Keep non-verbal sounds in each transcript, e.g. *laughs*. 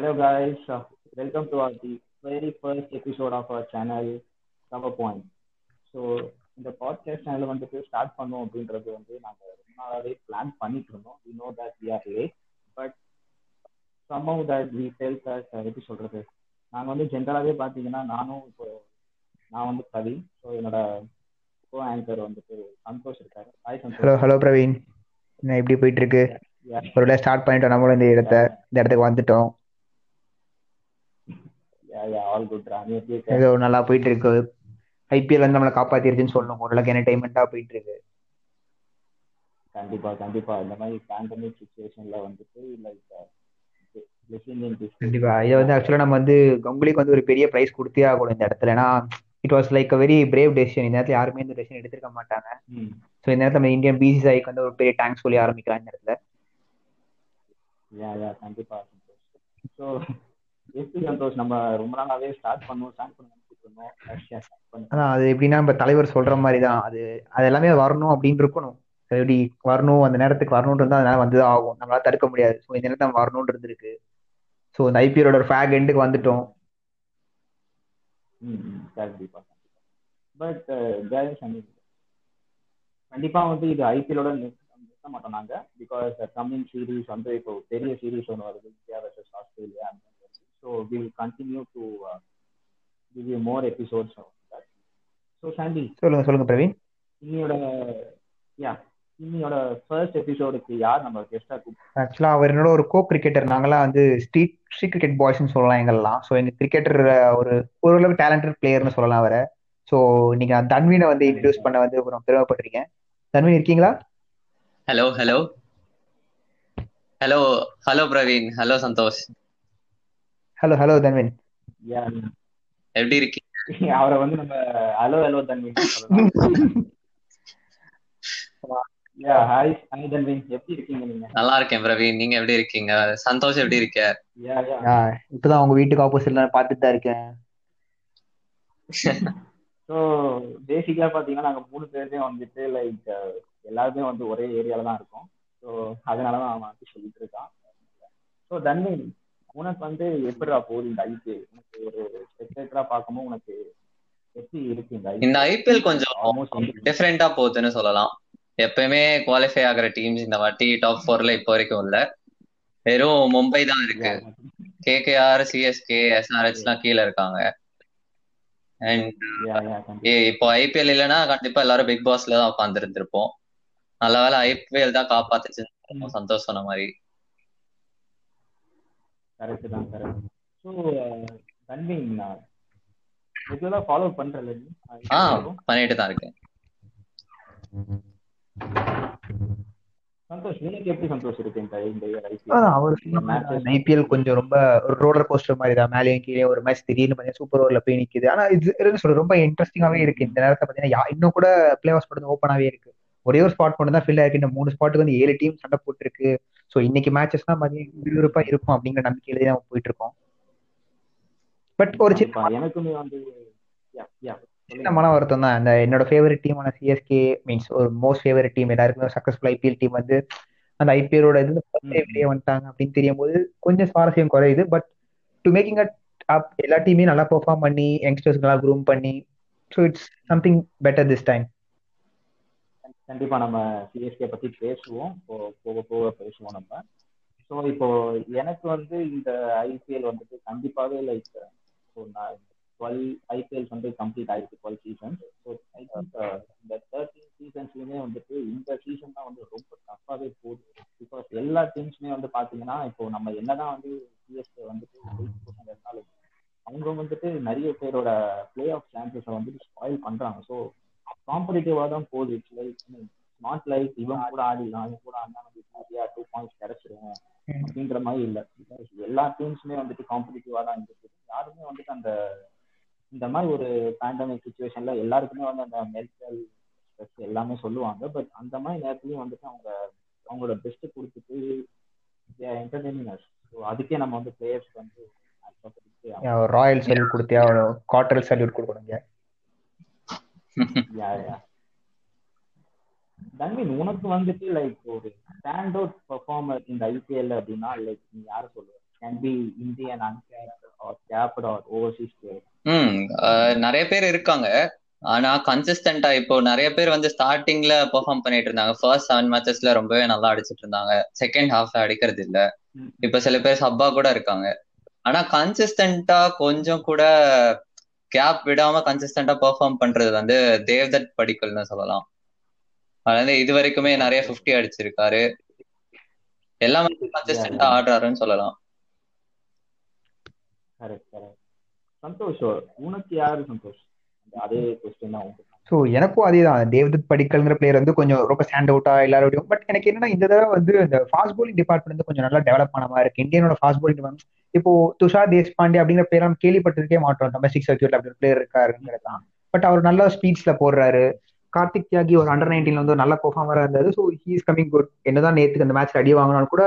Hello guys, uh, welcome to our the very first episode of our channel Cover Point. So இந்த podcast channel வந்துட்டு start பண்ணோம் அப்படின்றது வந்து நாங்கள் ரொம்ப நாளாவே பிளான் பண்ணிட்டு இருந்தோம். We know that we are late but somehow that we felt that எப்படி சொல்றது? நாங்கள் வந்து ஜென்ரலாகவே பார்த்தீங்கன்னா நானும் இப்போ நான் வந்து கவி. ஸோ என்னோட கோ ஆங்கர் வந்துட்டு சந்தோஷ் இருக்காரு. Hi hello Santhosh hello Praveen. என்ன எப்படி போயிட்டு இருக்கு. ஒரு ஸ்டார்ட் பண்ணிட்டோம் நம்மளும் இந்த இடத்த இந்த இடத்துக்கு வந்துட்டோம். ஆல் குட் ஏதோ நல்லா போயிட்டு இருக்கு ஐபிஎல் வந்து நம்மளை காப்பாத்திருச்சுன்னு சொல்லணும். ஓரளவுக்கு என்டர்டைன்மெண்டா போயிட்டு இருக்கு கண்டிப்பா கண்டிப்பா. இந்த மாதிரி பேண்டமிக் சுச்சுவேஷன்ல வந்துட்டு லைக் கண்டிப்பா. இதை வந்து ஆக்சுவலா நம்ம வந்து கங்குலிக்கு வந்து ஒரு பெரிய பிரைஸ் கொடுத்தே ஆகணும் இந்த இடத்துல. ஏன்னா it was like very brave decision இந்த நேரத்துல யாருமே இந்த டெசிஷன் எடுத்திருக்க மாட்டாங்க. ஸோ இந்த நேரத்துல நம்ம இந்தியன் பிசிசிஐக்கு வந்து ஒரு பெரிய தேங்க்ஸ் சொல்லி ஆரம்பிக்கலாம் இந்த இடத்துல. யா யா கண்டிப்பா. ஸோ எப்படி சந்தோஷ் நம்ம ரொம்ப நாளாவே ஸ்டார்ட் பண்ணுவோம் ஸ்டார்ட் பண்ண நினைச்சிட்டு இருந்தோம் கடைசியா ஸ்டார்ட் பண்ணோம் அதான் அது எப்படின்னா நம்ம தலைவர் சொல்ற மாதிரி தான் அது அது எல்லாமே வரணும் அப்படின்னு இருக்கணும். எப்படி வரணும் அந்த நேரத்துக்கு வரணும்னு இருந்தால் அதனால வந்து ஆகும். நம்மளால தடுக்க முடியாது. ஸோ இந்த நேரத்தில் நம்ம வரணும்னு இருந்திருக்கு. ஸோ இந்த ஐபிஎலோட ஒரு ஃபேக் எண்டுக்கு வந்துட்டோம். கண்டிப்பா பட் கைஸ் கண்டிப்பா வந்து இது ஐபிஎலோட நிறுத்த மாட்டோம் நாங்க. பிகாஸ் கம்மிங் சீரீஸ் வந்து இப்போ பெரிய சீரீஸ் ஒன்று வருது. India versus Australia so will continue to give you more episodes so Sandy சொல்லுங்க சொல்லுங்க பிரவீன். இன்னியோட யா இன்னியோட ஃபர்ஸ்ட் எபிசோடுக்கு யார் நம்ம கெஸ்டா கூப்பிட்டு ஆக்சுவலாக அவர் என்னோட ஒரு கோ கிரிக்கெட்டர் நாங்களாம் வந்து ஸ்ட்ரீட் ஸ்ட்ரீட் கிரிக்கெட் பாய்ஸ்னு சொல்லலாம் எங்கெல்லாம். ஸோ எங்க கிரிக்கெட்டர் ஒரு ஓரளவுக்கு டேலண்டட் பிளேயர்னு சொல்லலாம் அவரை. ஸோ நீங்க தன்வீனை வந்து இன்ட்ரடியூஸ் பண்ண வந்து கொஞ்சம் பெருமைப்பட்டிருக்கேன் தன்வீன் இருக்கீங்களா? Hello hello hello hello Praveen. Hello Santhosh. Hello hello Tanveen yeah எப்படி இருக்கீங்க? *laughs* அவரை வந்து நம்ம hello hello Tanvin yeah hi hi Tanvin எப்படி இருக்கீங்க நீங்க? நல்லா இருக்கேன் பிரவீன் நீங்க எப்படி இருக்கீங்க? சந்தோஷ் எப்படி இருக்க? யா யா இப்பதான் உங்க வீட்டுக்கு ஆப்போசிட்ல பார்த்துட்டு தான் இருக்கேன். *laughs* ஸோ பேசிக்கா பாத்தீங்கன்னா நாங்க மூணு பேருமே வந்துட்டு லைக் எல்லாருமே வந்து ஒரே ஏரியால தான் இருக்கோம். ஸோ அதனாலதான் அவன் வந்து சொல்லிட்டு இருக்கான். ஸோ தன்வின் உனக்கு வந்து எப்படிடா போகுது இந்த ஐபிஎல் உனக்கு ஒரு ஸ்பெக்டேட்டரா பார்க்கும்போது உனக்கு எப்படி இருக்கு இந்த இந்த ஐபிஎல் கொஞ்சம் டிஃப்ரெண்டா போகுதுன்னு சொல்லலாம். எப்பயுமே குவாலிஃபை ஆகுற டீம்ஸ் இந்த வாட்டி டாப் ஃபோர்ல இப்போ வரைக்கும் இல்ல. வெறும் மும்பை தான் இருக்கு. கேகேஆர் சிஎஸ்கே எஸ்ஆர்ஹெச் எல்லாம் கீழே இருக்காங்க. அண்ட் இப்போ ஐபிஎல் இல்லைன்னா கண்டிப்பா எல்லாரும் பிக் பாஸ்ல தான் உட்கார்ந்து இருந்திருப்போம் நல்ல வேலை ஐபிஎல் தான் காப்பாத்துச்சுன்னு சந்தோஷ் சொன்ன மாதிரி. கரெக்ட் தான் கரெக்ட் ஸோ தன்வின் ரெகுலரா ஃபாலோ பண்றல நீ. ஆ பண்ணிட்டு தான் இருக்கேன். சந்தோஷ் உனக்கு எப்படி சந்தோஷ் இருக்கு இந்த ஐபிஎல் ஐபிஎல் கொஞ்சம் ரொம்ப ஒரு ரோலர் கோஸ்டர் மாதிரி தான். மேலேயும் கீழே ஒரு மேட்ச் திடீர்னு பார்த்தீங்கன்னா சூப்பர் ஓவர்ல போய் நிக்குது. ஆனா இது என்ன சொல்ற ரொம்ப இன்ட்ரெஸ்டிங்காவே இருக்கு. இந்த நேரத்தை பார்த்தீங்கன்னா யா- இன்னும் கூட பிளே ஆஃப் மட்டும் ஓப்பனாவே இருக்கு. ஒரே ஒரு ஸ்பாட் மட்டும் தான் ஃபில் ஆயிருக்கு. இந்த மூணு ஸ்பாட்டுக்கு வந்து ஏழு டீம் சண்டை போட்டுருக்கு. ஸோ இன்னைக்கு மேட்சஸ்லாம் பார்த்தீங்கன்னா விறுவிறுப்பா இருக்கும் அப்படிங்கிற நம்பிக்கையில தான் போயிட்டு இருக்கோம் பட் ஒரு சின்ன எனக்குமே வந்து சின்ன மன வருத்தம் தான். இந்த என்னோட ஃபேவரட் டீமான சிஎஸ்கே மீன்ஸ் ஒரு மோஸ்ட் ஃபேவரட் டீம் எல்லாருக்குமே சக்சஸ்ஃபுல் ஐபிஎல் டீம் வந்து அந்த ஐபிஎலோட இது வெளியே வந்துட்டாங்க அப்படின்னு தெரியும் போது கொஞ்சம் சுவாரஸ்யம் குறையுது. But to making at up எல்லா டீமையும் நல்லா பெர்ஃபார்ம் பண்ணி யங்ஸ்டர்ஸ் நல்லா க்ரூம் பண்ணி so it's something better this time கண்டிப்பா நம்ம சிஎஸ்கே பத்தி பேசுவோம். போக போக பேசுவோம் நம்ம. ஸோ இப்போ எனக்கு வந்து இந்த ஐபிஎல் வந்துட்டு கண்டிப்பாவே லைக் ஸோ நான் டுவெல் ஐபிஎல்ஸ் வந்து கம்ப்ளீட் ஆயிருக்கு twelve seasons so I think இந்த தேர்ட்டீன் சீசன்ஸ்லயுமே வந்துட்டு இந்த சீசன் தான் வந்து ரொம்ப டஃப்பாகவே போகுது. பிகாஸ் எல்லா டீம்ஸுமே வந்து பாத்தீங்கன்னா இப்போ நம்ம என்னதான் வந்து சிஎஸ்கே வந்துட்டு இருந்தாலும் அவங்க வந்துட்டு நிறைய பேரோட பிளே ஆஃப் சான்சஸை வந்துட்டு ஸ்பாயில் பண்றாங்க. ஸோ காம்படிட்டிவா தான் போகுது இட்ஸ் லைக் நாட் லைக் இவன் கூட ஆடிடலாம் இவன் கூட ஆடினா ஈஸியா டூ பாயிண்ட்ஸ் கிடைச்சிரும் அப்படின்ற மாதிரி இல்லை. எல்லா டீம்ஸுமே வந்துட்டு காம்படிட்டிவா தான் இருக்குது யாருமே வந்துட்டு அந்த இந்த மாதிரி ஒரு பேண்டமிக் சுச்சுவேஷன்ல எல்லாருக்குமே வந்து அந்த மென்டல் ஸ்ட்ரெஸ் எல்லாமே சொல்லுவாங்க. பட் அந்த மாதிரி நேரத்துலயும் வந்துட்டு அவங்க அவங்களோட பெஸ்ட் கொடுத்துட்டு என்டர்டெய்னிங் ஸோ அதுக்கே நம்ம வந்து பிளேயர்ஸ் வந்து ராயல் சல்யூட் கொடுத்தியா குவார்டர் சல்யூட் கொடுக்கணுங்க தன்வின் உனக்கு வந்துட்டு லைக் ஒரு ஸ்டாண்ட் அவுட் பெர்ஃபார்மர் இந்த ஐபிஎல் அப்படின்னா லைக் நீ யார சொல்லுவ? Can be Indian uncapped or capped or overseas player hmm நிறைய பேர் இருக்காங்க. ஆனா கன்சிஸ்டன்டா இப்போ நிறைய பேர் வந்து ஸ்டார்டிங்ல பெர்ஃபார்ம் பண்ணிட்டு இருந்தாங்க. ஃபர்ஸ்ட் செவன் மேட்சஸ்ல ரொம்பவே நல்லா அடிச்சிட்டு இருந்தாங்க. செகண்ட் ஹாஃப்ல அடிக்கிறது இல்ல. இப்ப சில பேர் சப்பா கூட இருக்காங்க. ஆனா கன்சிஸ்டன்டா கொஞ்சம் கூட கேப் விடாம கன்சிஸ்டன்டா பெர்ஃபார்ம் பண்றது வந்து தேவ்தத் படிக்கல்னு சொல்லலாம். அதாவது இது வரைக்குமே நிறைய 50 அடிச்சிருக்காரு. எல்லாமே கன்சிஸ்டன்டா ஆடுறாருன்னு சொல்லலாம். சந்தோஷ் உனக்கு யாரு சந்தோஷ்? அதே கொஸ்டின் தான் ஸோ எனக்கும் அதே தான் தேவ்தத் படிக்கல்ங்கிற பிளேயர் வந்து கொஞ்சம் ரொம்ப ஸ்டாண்ட் அவுட்டா எல்லாரோடையும். பட் எனக்கு என்னன்னா இந்த தடவை வந்து இந்த ஃபாஸ்ட் போலிங் டிபார்ட்மெண்ட் வந்து கொஞ்சம் நல்லா டெவலப் ஆன மாதிரி இருக்கு. இந்தியனோட ஃபாஸ்ட் போலிங் டிபார்ட்மெண்ட் இப்போ துஷார் தேஷ்பாண்டே அப்படிங்கிற பேர் நம்ம கேள்விப்பட்டிருக்கே மாட்டோம். டொமஸ்டிக் சர்க்கியூட்ல அப்படி ஒரு பிளேயர் இருக்காருங்கிறது தான். பட் அவர் நல்ல ஸ்பீட்ஸ்ல போடுறாரு. கார்த்திக் தியாகி ஒரு அண்டர் நைன்டீன்ல வந்து நல்ல பெர்ஃபார்மரா இருந்தாரு. So he is coming good என்னதான் நேற்றுக்கு அந்த மேட்ச் அடி வாங்கினாலும் கூட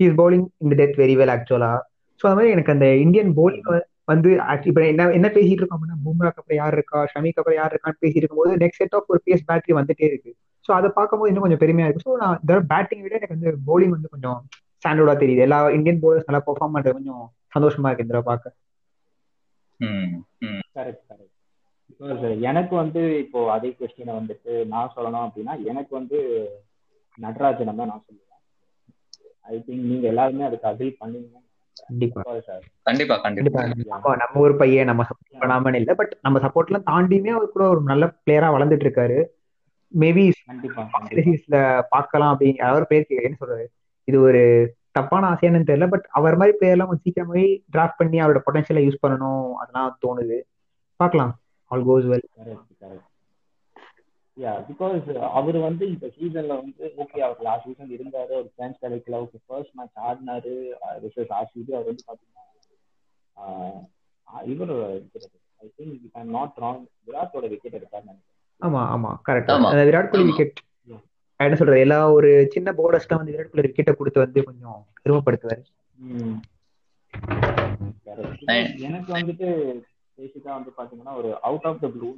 ஹீ இஸ் பவுலிங் இந்த டெத் வெரி வெல் ஆக்சுவலா ஸோ அது மாதிரி எனக்கு அந்த இந்தியன் பவுலிங் வந்து இப்ப என்ன என்ன பேசிட்டு இருக்கோம் அப்படின்னா பும்ரா அப்புறம் யார் இருக்கா ஷமி அப்புறம் யார் இருக்கான்னு பேசிட்டு இருக்கும்போது நெக்ஸ்ட் செட் ஆஃப் ஒரு பேஸ் பேட்டரி வந்துட்டே இருக்கு. ஸோ அதை பார்க்கும்போது இன்னும் கொஞ்சம் பெருமையா இருக்கு. ஸோ நான் இந்த பேட்டிங் விட எனக்கு வந்து bowling வந்து கொஞ்சம் ஸ்டாண்டர்டா தெரியுது. எல்லா இந்தியன் bowlers நல்லா பெர்ஃபார்ம் பண்றது கொஞ்சம் சந்தோஷமா இருக்கு இந்த பார்க்க. ம் ம். கரெக்ட் கரெக்ட் பிகாஸ் எனக்கு வந்து இப்போ அதே கொஸ்டினை வந்துட்டு நான் சொல்லணும் அப்படின்னா எனக்கு வந்து நடராஜனை தான் நான் சொல்லுவேன். ஐ திங்க் நீங்க எல்லாருமே அதுக்கு அகில் பண்ணுவீங்க கண்டிப்பா. கண்டிப்பா கண்டிப்பா கண்டிப்பா. நம்ம ஒரு பையன் நம்ம சப்போர்ட் பண்ணாமன்னு இல்லை பட் நம்ம சப்போர்ட் எல்லாம் தாண்டியுமே அவர் கூட ஒரு நல்ல பிளேயரா வளர்ந்துட்டு இருக்காரு. மேபி கண்டிப்பா சீரீஸ்ல பார்க்கலாம் அப்படின்னு அவர் பேருக்கு என்ன சொல்றது? இது ஒரு தப்பான ஆசையானு தெரியல பட் அவர் மாதிரி பிளேயர் எல்லாம் கொஞ்சம் சீக்கிரமாவே டிராஃப்ட் பண்ணி அவரோட பொட்டன்ஷியலை யூஸ் பண்ணணும் அதெல்லாம் தோணுது. பார்க்கலாம். All goes well correct correct yeah because அவர் வந்து இந்த சீசன்ல வந்து ஓகே அவர் லாஸ்ட் சீசன் இருந்தாரு ஒரு சான்ஸ் கிடைக்கல. ஓகே ஃபர்ஸ்ட் மேட்ச் ஆடினாரு ரிசர்ச் ஆர்சிபி அவர் வந்து பாத்தீங்கன்னா இவர் I think if I'm not wrong விராட்டோட wicket எடுத்தாரு நினைக்கிறேன். ஆமா ஆமா கரெக்ட். விராட் கோலி விக்கெட் என்ன சொல்றது எல்லா ஒரு சின்ன போர்டர்ஸ்லாம் வந்து விராட் கோலி விக்கெட்டை கொடுத்து வந்து கொஞ்சம் பெருமைப்படுத்துவாரு. எனக்கு வந்துட்டு பேசிக்கா வந்து பாத்தீங்கன்னா ஒரு அவுட் ஆஃப் த ப்ளூ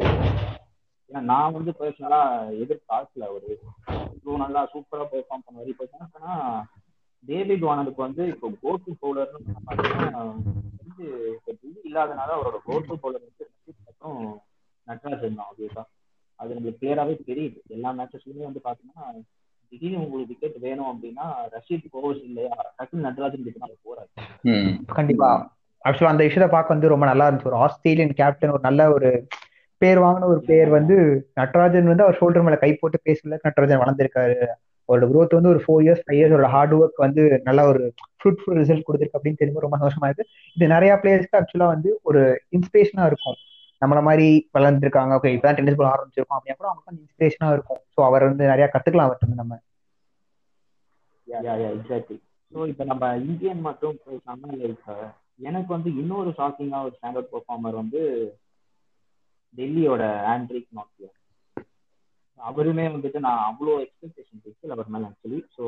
ஏன்னா நான் வந்து பர்சனலா எதிர்பார்க்கல ஒரு இவ்வளோ நல்லா சூப்பரா பெர்ஃபார்ம் பண்ணுவாரு இப்போ என்னன்னா டேவிட் வானதுக்கு வந்து இப்போ கோட்டு பவுலர்னு பார்த்தீங்கன்னா வந்து இப்போ இது இல்லாதனால அவரோட கோட்டு பவுலர் வந்து மற்றும் நட்ராஜன் தான் அதுதான். அது நம்மளுக்கு கிளியராகவே தெரியுது. எல்லா மேட்சஸ்லயுமே வந்து பாத்தீங்கன்னா திடீர்னு உங்களுக்கு விக்கெட் வேணும் அப்படின்னா ரஷீத் ஓவர்ஸ் இல்லையா? டக்குன்னு நட்ராஜன் கிட்ட போறாரு. ம். கண்டிப்பா. ஆக்சுவலா அந்த விஷயத்த பார்க்க வந்து ரொம்ப நல்லா இருந்துச்சு. ஒரு ஆஸ்திரேலியன் கேப்டன் ஒரு நல்ல ஒரு பேர் வாங்கின ஒரு பிளேயர் வந்து நட்ராஜன் வந்து அவர் ஷோல்டர் மேல கை போட்டு பேசல. நட்ராஜன் வளர்ந்துருக்காரு. அவரோட குரோத் வந்து ஒரு four years five years hard work வந்து நல்ல ஒரு ஃப்ரூட்ஃபுல் ரிசல்ட் கொடுத்துருக்கு அப்படின்னு தெரியும்? ரொம்ப சந்தோஷமா இருக்கு. இது நிறைய பிளேயர்ஸ்க்கு ஆக்சுவலா வந்து ஒரு இன்ஸ்பிரேஷனா இருக்கும். நம்மள மாதிரி வளர்ந்துருக்காங்க. ஓகே இப்பதான் டென்னிஸ் பால் ஆரம்பிச்சிருக்கோம் அப்படின்னா கூட அவங்க வந்து இன்ஸ்பிரேஷனா இருக்கும். ஸோ அவர் வந்து நிறைய கத்துக்கலாம் அவர்கிட்ட வந்து நம்ம. யா எக்ஸாக்ட்லி ஸோ இப்போ நம்ம இந்தியன் மட்டும் பேசாம லைக் எனக்கு வந்து இன்னொரு ஷாக்கிங்காக ஒரு ஸ்டாண்டர்ட் பெர்ஃபார்மர் வந்து டெல்லியோட ஆண்ட்ரிக் நோக்கியா அவருமே வந்துட்டு நான் அவ்வளோ எக்ஸ்பெக்டேஷன் இருக்கு அவர் மேலே ஆக்சுவலி ஸோ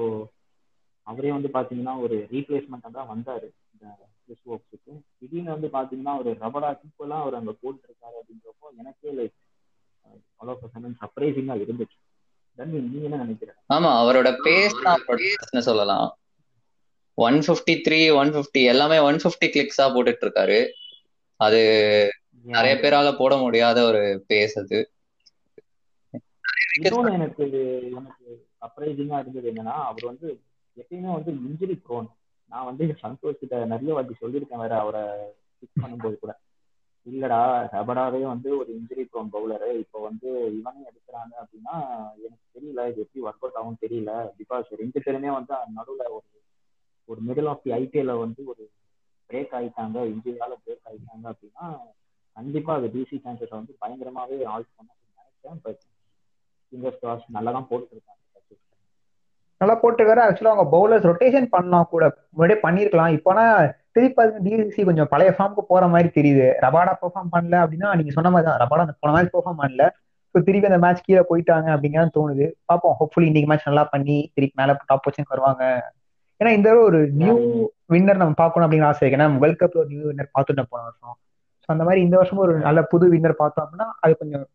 அவரே வந்து பார்த்தீங்கன்னா ஒரு ரீப்ளேஸ்மெண்ட்டாக தான் வந்தார் இந்த கிறிஸ் ஓக்ஸுக்கு திடீர்னு வந்து பார்த்தீங்கன்னா ஒரு ரபடா ஈக்குவலாக அவர் அங்கே போட்டுருக்காரு அப்படின்றப்போ எனக்கே லைக் அவ்வளோ பர்சன்ட் சர்ப்ரைசிங்காக இருந்துச்சு. தென் நீ என்ன நினைக்கிறேன் ஆமா அவரோட பேஸ் தான் அவரோட சொல்லலாம். One fifty three one fifty எல்லாமே ஒன் ஃபிஃப்டி கிளிக்ஸா போட்டுட்டு இருக்காரு. அது நிறைய பேரால போட முடியாத ஒரு பேஸ் அது. எனக்கு எனக்கு சர்ப்ரைசிங்கா இருந்தது என்னன்னா அவர் வந்து எப்பயுமே வந்து இன்ஜுரி ப்ரோன் நான் வந்து சந்தோஷ் கிட்ட நிறைய வாட்டி சொல்லியிருக்கேன் வேற அவரை பிக் பண்ணும்போது கூட. இல்லடா ரபடாவே வந்து ஒரு இன்ஜுரி ப்ரோன் பவுலரு இப்போ வந்து இவனே எடுக்கிறாங்க அப்படின்னா எனக்கு தெரியல இது எப்படி ஒர்க் அவுட் ஆகும் தெரியல. பிகாஸ் ரெண்டு பேருமே வந்து நடுவில் ஒரு ஒரு மிடில் ஆஃப் தி ஐபிஎல்ல வந்து ஒரு பிரேக் ஆயிட்டாங்க இன்ஜுரியால பிரேக் ஆயிட்டாங்க அப்படின்னா கண்டிப்பா அது டிசி சான்சஸ் வந்து பயங்கரமாவே ஆல்ட் பண்ண நினைச்சேன் பட் ஃபிங்கர்ஸ் கிராஸ் நல்லா தான் போட்டுருக்காங்க நல்லா போட்டுருக்காரு ஆக்சுவலா அவங்க பவுலர்ஸ் ரொட்டேஷன் பண்ணலாம் கூட முன்னாடியே பண்ணிருக்கலாம். இப்போனா திருப்பி அதுக்கு டிசிசி கொஞ்சம் பழைய ஃபார்முக்கு போற மாதிரி தெரியுது. ரபாடா பெர்ஃபார்ம் பண்ணல அப்படின்னா நீங்க சொன்ன மாதிரி தான். ரபாடா போன மேட்ச் பெர்ஃபார்ம் பண்ணல. ஸோ திருப்பி அந்த மேட்ச் கீழே போயிட்டாங்க அப்படிங்கிறது தோணுது. பார்ப்போம். ஹோப்ஃபுல்லி இன்னைக்கு மேட்ச் நல்லா பண்ணி திருப்பி மேல டாப் பொசிஷன் வருவாங்க. ஏன்னா இந்த ஒரு நியூ வின்னர் நம்ம பார்க்கணும் அப்படிங்கிற ஆசை இருக்கு. ஏன்னா வேர்ல்ட் கப்ல ஒரு நியூ வின்னர் பார்த்துட்டோம் போன வருஷம். அந்த மாதிரி இந்த வருஷமும் ஒரு நல்ல புது வின்னர் பார்த்தோம் அப்படின்னா அது கொஞ்சம்